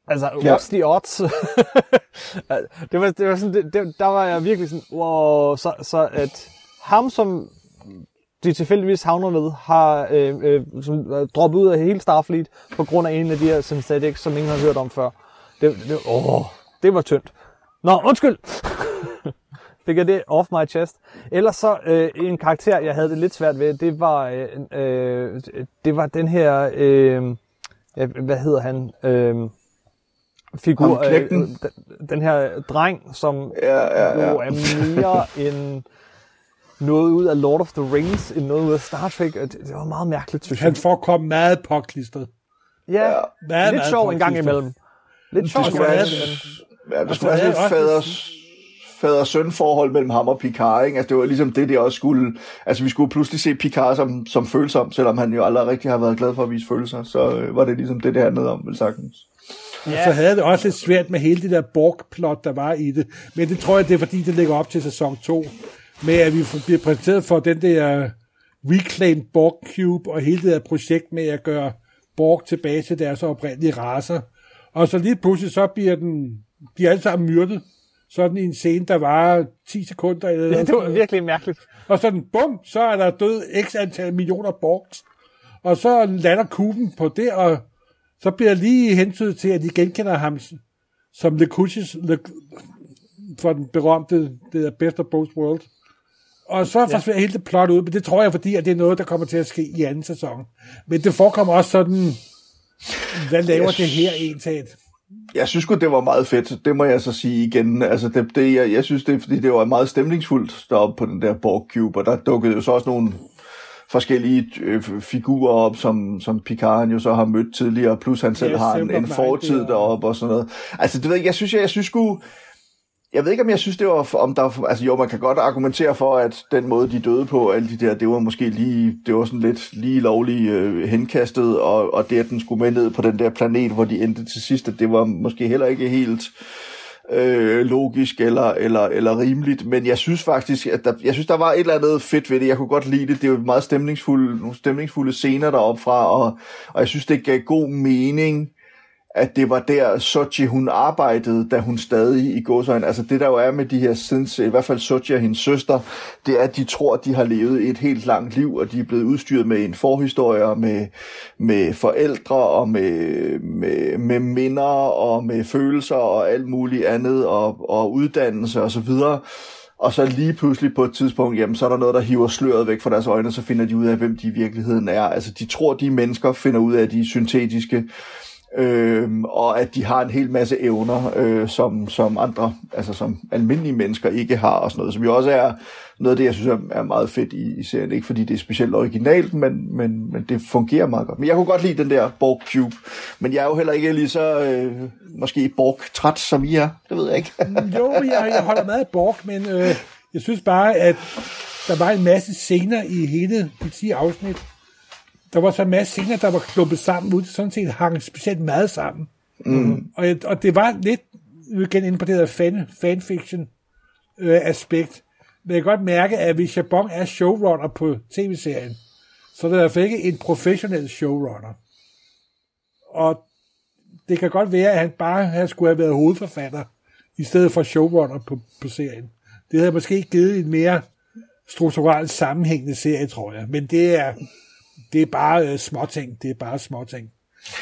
Altså, ja. what's the odds? [LAUGHS] det var, det var sådan, det, det, der var jeg virkelig sådan, wow, så, så at ham, som de tilfældigvis havner ved, har øh, øh, som, droppet ud af hele Starfleet på grund af en af de her synthetics, som ingen har hørt om før. Det, det, åh, det var tyndt. Nå, undskyld! [LAUGHS] Fik jeg det off my chest. Ellers så øh, en karakter, jeg havde det lidt svært ved, det var, øh, øh, det var den her, øh, ja, hvad hedder han? Øh, figur, øh, den, den her dreng, som ja, ja, ja. jo er mere [LAUGHS] end noget ud af Lord of the Rings, end noget ud af Star Trek. Det, det var meget mærkeligt, synes jeg. Han forekom meget påklistret. Ja, ja. Meget, lidt sjov en gang imellem. Lidt sjov en gang imellem. Ja, der skulle være et faders, fader-søn forhold mellem ham og Picard, ikke? Altså, det var ligesom det, det også skulle... Altså, vi skulle pludselig se Picard som, som følsom, selvom han jo aldrig rigtig har været glad for at vise følelser, så øh, var det ligesom det, det handlede om, vel sagtens. Ja. Så havde det også lidt svært med hele det der Borg-plot, der var i det. Men det tror jeg, det er fordi, det ligger op til sæson 2. Med at vi bliver præsenteret for den der Reclaimed Borg Cube, og hele det der projekt med at gøre Borg tilbage til deres oprindelige raser. Og så lige pludselig, så bliver den de er alle sammen myrdet. Sådan i en scene, der var 10 sekunder. Eller ja, det var virkelig mærkeligt. Og sådan, bum, så er der død x antal millioner borgs. Og så lander kuben på det, og så bliver lige hentydet til, at de genkender ham som Lekuchis Le, for den berømte, det er Best of Both Worlds. Og så forsvinder ja. hele det plot ud, men det tror jeg, fordi at det er noget, der kommer til at ske i anden sæson. Men det forekommer også sådan, hvad laver yes. det her ensat? Jeg synes godt det var meget fedt. Det må jeg så sige igen. Altså, det, det, jeg, jeg synes, det er, fordi det var meget stemningsfuldt deroppe på den der Borg Cube, og der dukkede jo så også nogle forskellige øh, figurer op, som, som Picard jo så har mødt tidligere, plus han selv har en, en fortid deroppe og sådan noget. Altså, det ved jeg, jeg synes, jeg, jeg synes sgu, jeg ved ikke, om jeg synes, det var, om der, altså jo, man kan godt argumentere for, at den måde, de døde på, alle de der, det var måske lige, det var sådan lidt lige lovligt øh, henkastet, og, og det, at den skulle med ned på den der planet, hvor de endte til sidst, det var måske heller ikke helt øh, logisk eller, eller, eller rimeligt, men jeg synes faktisk, at der, jeg synes, der var et eller andet fedt ved det. Jeg kunne godt lide det. Det var meget stemningsfulde, nogle stemningsfulde scener deroppe fra, og, og jeg synes, det gav god mening, at det var der Sochi hun arbejdede, da hun stadig i gåsøjne. Altså det der jo er med de her sins, i hvert fald Sochi og hendes søster, det er, at de tror, at de har levet et helt langt liv, og de er blevet udstyret med en forhistorie, og med, med forældre, og med, med, med minder, og med følelser, og alt muligt andet, og, og uddannelse og så videre. Og så lige pludselig på et tidspunkt, jamen, så er der noget, der hiver sløret væk fra deres øjne, og så finder de ud af, hvem de i virkeligheden er. Altså, de tror, de mennesker finder ud af, at de er syntetiske, øh, og at de har en hel masse evner, øh, som, som andre, altså som almindelige mennesker ikke har, og sådan noget, som jo også er noget af det, jeg synes er, meget fedt i, i serien, ikke fordi det er specielt originalt, men, men, men det fungerer meget godt. Men jeg kunne godt lide den der Borg Cube, men jeg er jo heller ikke lige så, øh, måske Borg-træt, som I er, det ved jeg ikke. Mm, jo, jeg, jeg holder meget af Borg, men øh, jeg synes bare, at der var en masse scener i hele de 10 afsnit, der var så en masse scener, der var klumpet sammen, ud sådan set hang specielt meget sammen. Mm. Og, og det var lidt, igen inde på det der fan, fanfiction øh, aspekt, men jeg kan godt mærke, at hvis Chabon er showrunner på tv-serien, så er det i hvert fald ikke en professionel showrunner. Og det kan godt være, at han bare han skulle have været hovedforfatter, i stedet for showrunner på, på serien. Det havde måske givet en mere strukturelt sammenhængende serie, tror jeg. Men det er, det er bare øh, småting. Det er bare småting.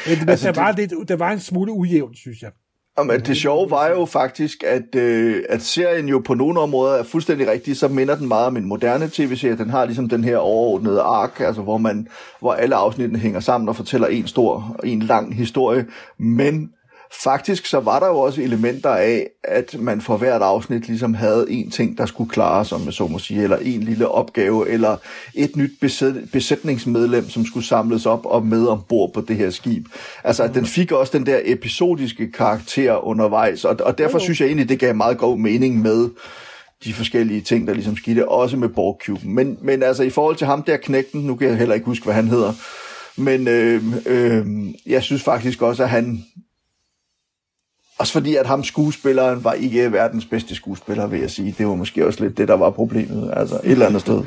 Men altså, der, det... var lidt, der var en smule ujævnt, synes jeg. Jamen, det sjove var jo faktisk, at, øh, at serien jo på nogle områder er fuldstændig rigtig, så minder den meget om en moderne tv-serie. Den har ligesom den her overordnede ark, altså hvor, man, hvor alle afsnittene hænger sammen og fortæller en stor, en lang historie. Men faktisk så var der jo også elementer af, at man for hvert afsnit ligesom havde en ting, der skulle klare, som jeg så må sige, eller en lille opgave, eller et nyt besætningsmedlem, som skulle samles op og med ombord på det her skib. Altså, at den fik også den der episodiske karakter undervejs, og, og derfor synes jeg egentlig, det gav meget god mening med de forskellige ting, der ligesom skete, også med Borg Men, men altså, i forhold til ham der knægten, nu kan jeg heller ikke huske, hvad han hedder, men øh, øh, jeg synes faktisk også, at han også fordi, at ham skuespilleren var ikke verdens bedste skuespiller, vil jeg sige. Det var måske også lidt det, der var problemet. Altså et eller andet sted.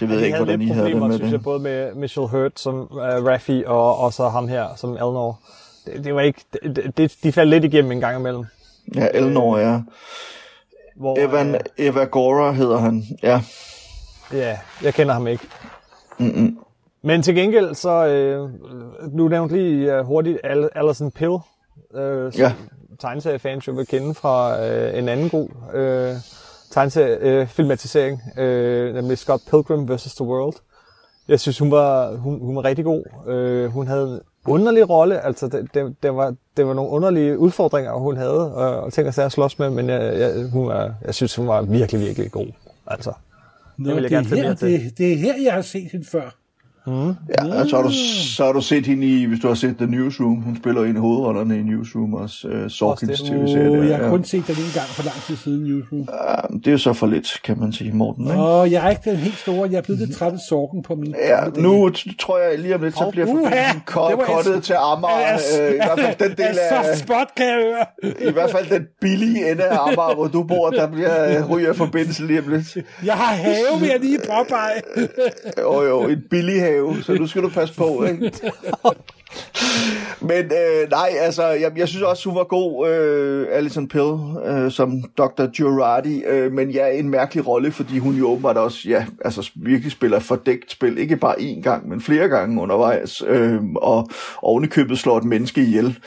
Det ved jeg ikke, hvordan I havde det med synes det. både med Michelle Hurt som uh, Raffi, og, og så ham her som Elnor. Det, det var ikke, det, det, de faldt lidt igennem en gang imellem. Ja, Elnor, ja. Hvor, Evan, øh, Eva Gora hedder han, ja. Ja, jeg kender ham ikke. Mm-mm. Men til gengæld, så, øh, nu nævnte lige uh, hurtigt Alison Pill, øh, som, ja tegneseriefans jo vil kende fra øh, en anden god øh, tegneseriefilmatisering, øh, øh, nemlig Scott Pilgrim vs. The World. Jeg synes, hun var, hun, hun var rigtig god. Øh, hun havde en underlig rolle, altså det, det, det, var, det var nogle underlige udfordringer, hun havde, og, og ting at slås med, men jeg, jeg, hun var, jeg synes, hun var virkelig, virkelig god. Altså, Nå, det, vil jeg det, gerne her, det, det er her, jeg har set hende før. Mm. Ja, så har, du, så har du set hende i, hvis du har set The Newsroom, hun spiller en af hovedrollerne i Newsroom, også uh, Sorkins tv-serie. Oh, jeg har kun set den en gang for lang tid siden, Newsroom. Uh, det er så for lidt, kan man sige, Morten. Åh, oh, jeg er ikke den helt store, jeg er blevet lidt træt af Sorken på min Ja, nu tror jeg lige om lidt, så bliver forbindelsen kottet til Amager. Uh, I hvert fald den del af... spot, kan jeg høre. I hvert fald den billige ende af Amager, hvor du bor, der bliver uh, ryger forbindelsen lige om lidt. Jeg har have, vil jeg lige påpege. jo, jo, en billig have have, så nu skal du passe på, ikke? [LAUGHS] Men øh, nej, altså, jeg, jeg synes også, hun var god, øh, Alison Pill, øh, som Dr. Girardi, øh, men ja, en mærkelig rolle, fordi hun jo åbenbart også, ja, altså virkelig spiller fordækt spil, ikke bare én gang, men flere gange undervejs, øh, og ovenikøbet slår et menneske ihjel.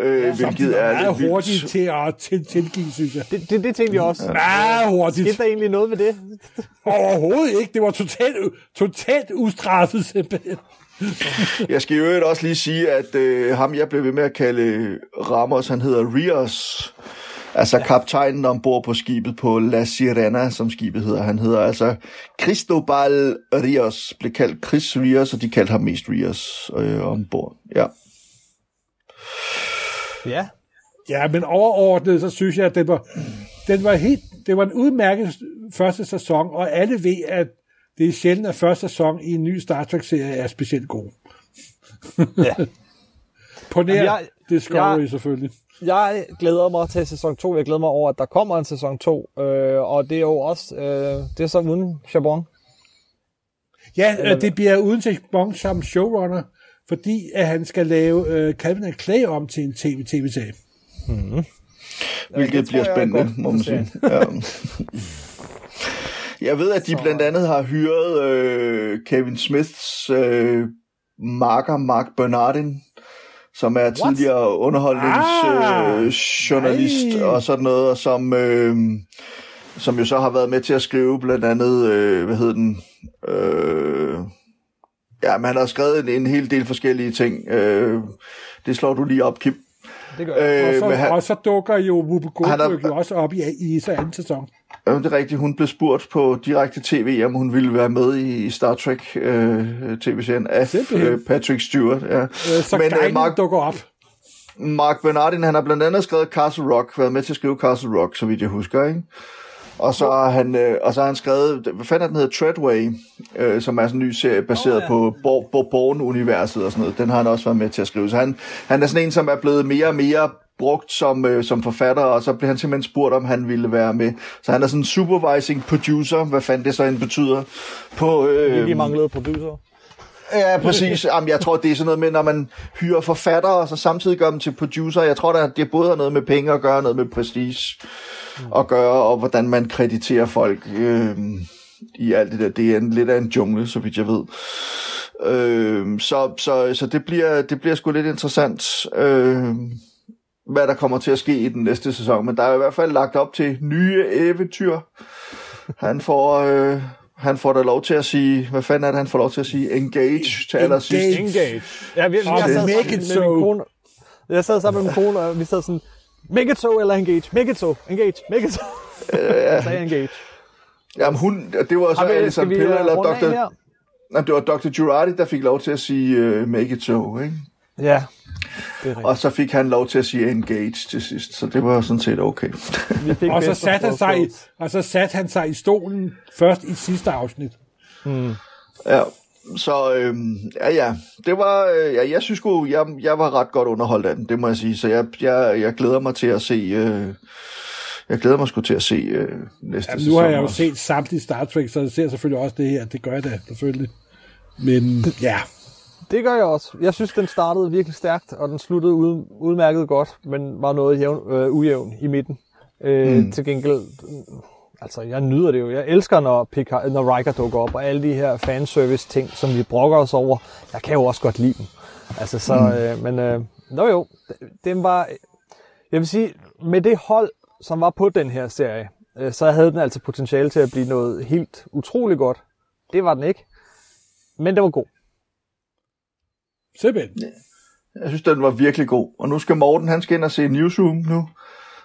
Øh, ja, hvilket er, er hurtigt til at til, tilgive, synes jeg. Det, det, det tænkte jeg også. Ja, hurtigt. Skete der egentlig noget ved det? Overhovedet ikke. Det var totalt, totalt ustraffet simpelthen. Jeg skal jo også lige sige, at øh, ham, jeg blev ved med at kalde Ramos, han hedder Rios. Altså ja. kaptajnen ombord på skibet på La Sirena, som skibet hedder. Han hedder altså Cristobal Rios, blev kaldt Chris Rios, og de kaldte ham mest Rios øh, ombord. Ja. Ja. Ja, men overordnet, så synes jeg, at det var, den var helt, det var en udmærket første sæson, og alle ved, at det er sjældent, at første sæson i en ny Star Trek-serie er specielt god. ja. [LAUGHS] På nær jeg, Discovery jeg, selvfølgelig. Jeg glæder mig til sæson 2. Jeg glæder mig over, at der kommer en sæson 2. Øh, og det er jo også, øh, det er så uden Chabon. Ja, Eller, det bliver uden Chabon som showrunner, fordi at han skal lave øh, Calvin and Clay om til en tv-tv-serie. Mm. Hvilket tror bliver spændende, må man sige. Ja. [LAUGHS] Jeg ved, at de blandt andet har hyret øh, Kevin Smiths øh, marker, Mark Bernardin, som er tidligere underholdningsjournalist øh, journalist ej. og sådan noget, og som, øh, som jo så har været med til at skrive blandt andet, øh, hvad hedder den, øh, ja, men han har skrevet en, en hel del forskellige ting. Øh, det slår du lige op, Kim. Det gør jeg. Og, så, han- og så dukker jo Whoopi er- Goldberg jo også op i, i så anden sæson. Ja, det er rigtigt. Hun blev spurgt på direkte tv, om hun ville være med i, Star Trek øh, tv-serien af Simpelthen. øh, Patrick Stewart. Ja. Øh, så Men, øh, Mark- dukker op. Mark Bernardin, han har blandt andet skrevet Castle Rock, været med til at skrive Castle Rock, så vidt jeg husker, ikke? Og så har han, øh, og så har han skrevet, hvad fanden den hedder, Treadway, øh, som er sådan en ny serie baseret oh, ja. på Bo- Bo- Bourne-universet og sådan noget. Den har han også været med til at skrive. Så han, han er sådan en, som er blevet mere og mere brugt som, øh, som forfatter, og så blev han simpelthen spurgt, om han ville være med. Så han er sådan en supervising producer, hvad fanden det så end betyder. På, øh, Fordi de manglede producer. Ja, præcis. [LAUGHS] Jamen, jeg tror, det er sådan noget med, når man hyrer forfattere, og så samtidig gør dem til producer. Jeg tror, at det både har noget med penge at gøre, noget med prestige at gøre, og hvordan man krediterer folk øh, i alt det der. Det er en, lidt af en jungle, så vidt jeg ved. Øh, så, så, så det bliver, det bliver sgu lidt interessant, øh, hvad der kommer til at ske i den næste sæson. Men der er i hvert fald lagt op til nye eventyr. Han får... Øh, han får da lov til at sige, hvad fanden er det, han får lov til at sige? Engage til allersidst. Engage. Ja, vi, jeg, Og sad make sammen it med so. min kone. Jeg sad sammen med min kone, og vi sad sådan, make it so eller engage, make it so, engage, make it so. Jeg sagde engage. Jamen hun, det var så Alison skal vi, Pill øh, eller Dr. Nej, det var Dr. Girardi, der fik lov til at sige uh, make it so, ikke? Ja. Og så fik han lov til at sige engage til sidst, så det var sådan set okay. [LAUGHS] Og så, satte han sig, i- og så satte han sig i stolen først i sidste afsnit. ja, så øhm, ja, ja, det var, øh, ja, jeg synes sgu, jeg, jeg var ret godt underholdt af den, det må jeg sige, så jeg, jeg, jeg glæder mig til at se, øh, jeg glæder mig sgu til at se øh, næste Jamen, sæson nu har jeg jo også. set samtlige Star Trek, så jeg ser selvfølgelig også det her. Det gør jeg da, selvfølgelig. Men ja, Det gør jeg også. Jeg synes, den startede virkelig stærkt, og den sluttede ud, udmærket godt, men var noget jævn, øh, ujævn i midten. Øh, mm. Til gengæld, altså jeg nyder det jo. Jeg elsker, når, Picard, når Riker dukker op, og alle de her fanservice-ting, som vi brokker os over. Jeg kan jo også godt lide dem. Altså, så, mm. øh, men øh, nå jo, den var, jeg vil sige, med det hold, som var på den her serie, øh, så havde den altså potentiale til at blive noget helt utroligt godt. Det var den ikke, men det var god. Simpelthen. Jeg synes, den var virkelig god, og nu skal Morten, han skal ind og se Newsroom nu,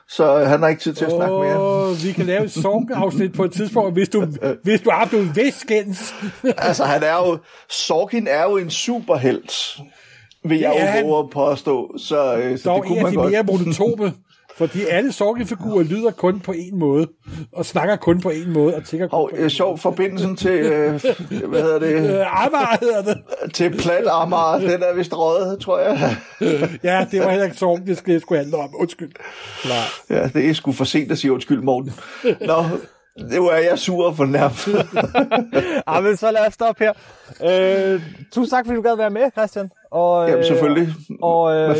så øh, han har ikke tid til at snakke mere. Vi kan lave et sorgenafsnit på et tidspunkt, hvis du, hvis du har du vil skændes. Altså, han er jo... Sorkin er jo en superhelt, vil jeg jo han. påstå. Så, øh, så Dog det kunne en af man de godt. mere monotome. [LAUGHS] Fordi alle sorgenfigurer lyder kun på en måde, og snakker kun på en måde, og tænker kun Og på øh, sjov forbindelsen til, øh, [LAUGHS] hvad hedder det. Øh, Amager hedder det. til plat Amager, den er vist røget, tror jeg. Ja, det var heller ikke sorgen, det skulle, skulle handle om. Undskyld. Ja, det er sgu for sent at sige undskyld, Morten. Nå, nu er jeg sur og fornærmet. [LAUGHS] Ja, men så lad os stoppe her. Øh, tusind tak, fordi du gad være med, Christian. Og, øh, Jamen, selvfølgelig. Og øh,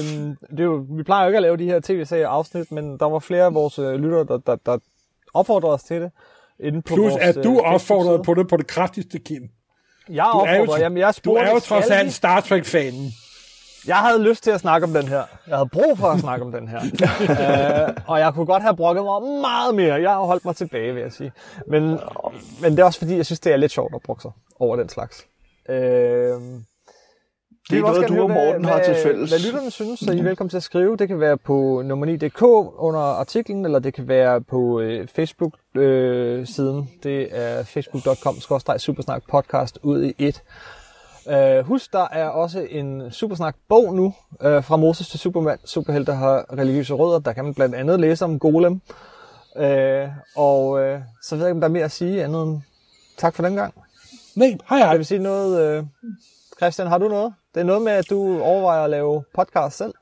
det er jo, vi plejer jo ikke at lave de her tv-serier afsnit, men der var flere af vores øh, lyttere, der, der, der opfordrede os til det. Inde på Plus, vores, at øh, du opfordrede på det på det kraftigste, Kim. Jeg Du er jo, opfordrede, jamen jeg du er jo trods alt Star Trek-fanen. Jeg havde lyst til at snakke om den her. Jeg havde brug for at snakke om den her. [LAUGHS] øh, og jeg kunne godt have brokket mig meget mere. Jeg har holdt mig tilbage, vil jeg sige. Men, men det er også fordi, jeg synes, det er lidt sjovt at brokke sig over den slags. Øh, Det er noget, du og Morten har til fælles. Hvad lytterne synes, så I er velkommen til at skrive. Det kan være på nummer 9.dk under artiklen, eller det kan være på øh, Facebook-siden. Øh, det er facebook.com-supersnak podcast ud i et. Uh, husk, der er også en Supersnak-bog nu, uh, fra Moses til Superman. Superhelte har religiøse rødder. Der kan man blandt andet læse om Golem. Uh, og uh, så ved jeg ikke, om der er mere at sige andet end tak for den gang. Nej, hej hej. Jeg vil sige noget... Uh, Christian, har du noget? Det er noget med, at du overvejer at lave podcast selv.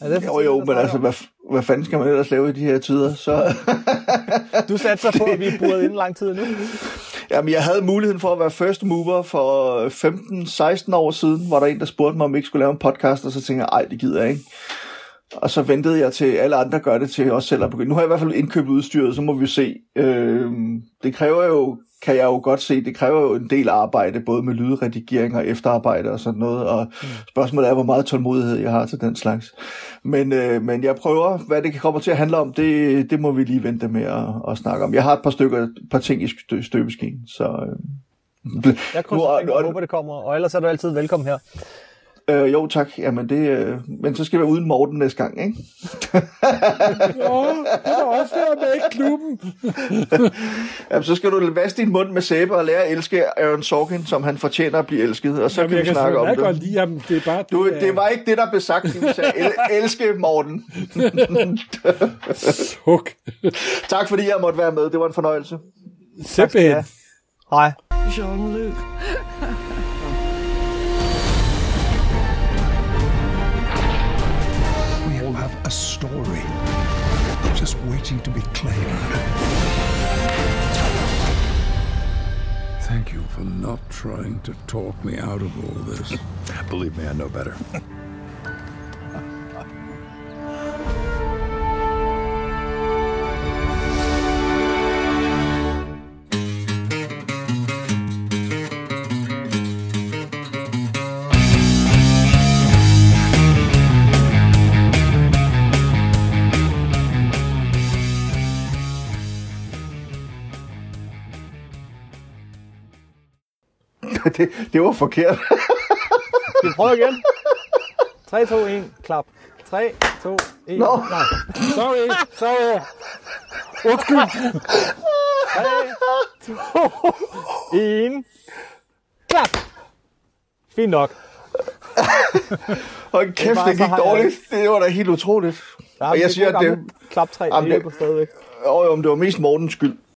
Er det Jo, jo, men altså, hvad, hvad fanden skal man ellers lave i de her tider? Så, [LAUGHS] Du satser på, at vi er buret inden lang tid nu. [LAUGHS] Jamen, jeg havde muligheden for at være first mover for 15-16 år siden, var der en, der spurgte mig, om jeg ikke skulle lave en podcast, og så tænkte jeg, ej, det gider jeg ikke. Og så ventede jeg til, alle andre gør det til os selv at begynde. Nu har jeg i hvert fald indkøbt udstyret, så må vi se. Øh, det kræver jo, kan jeg jo godt se, det kræver jo en del arbejde, både med lydredigering og efterarbejde og sådan noget. Og mm. spørgsmålet er, hvor meget tålmodighed jeg har til den slags. Men, øh, men jeg prøver, hvad det kommer til at handle om, det, det må vi lige vente med at, at snakke om. Jeg har et par stykker, et par ting i stø, støbeskeen, så... Øh, jeg krydser fingre og håber, det kommer, og ellers er du altid velkommen her. Øh, jo, tak. Jamen, det, øh, men så skal jeg være uden Morten næste gang, ikke? [LAUGHS] jo, det er også være med i klubben. [LAUGHS] Jamen, så skal du vaske din mund med sæbe og lære at elske Aaron Sorkin, som han fortjener at blive elsket, og så Jamen, kan vi snakke om det. Godt lide ham. Det, er bare, du, det, det var ikke det, der blev sagt, du sagde, el- elske Morten. [LAUGHS] Huk. tak fordi jeg måtte være med. Det var en fornøjelse. Simpelthen. Hej. Jean-Luc. A story just waiting to be claimed. Thank you for not trying to talk me out of all this. [LAUGHS] Believe me, I know better. [LAUGHS] [LAUGHS] det, det var forkert. Vi prøve igen? 3, 2, 1, klap. 3, 2, 1. Nå. Nej. Sorry, sorry. Undskyld. 3, 2, 1. Klap. Fint nok. Hold kæft, det, det gik dårligt. Det var da helt utroligt. Ja, og jeg siger, at det... Klap 3, det hjælper stadigvæk. Jo, jo, men det var mest Mortens skyld.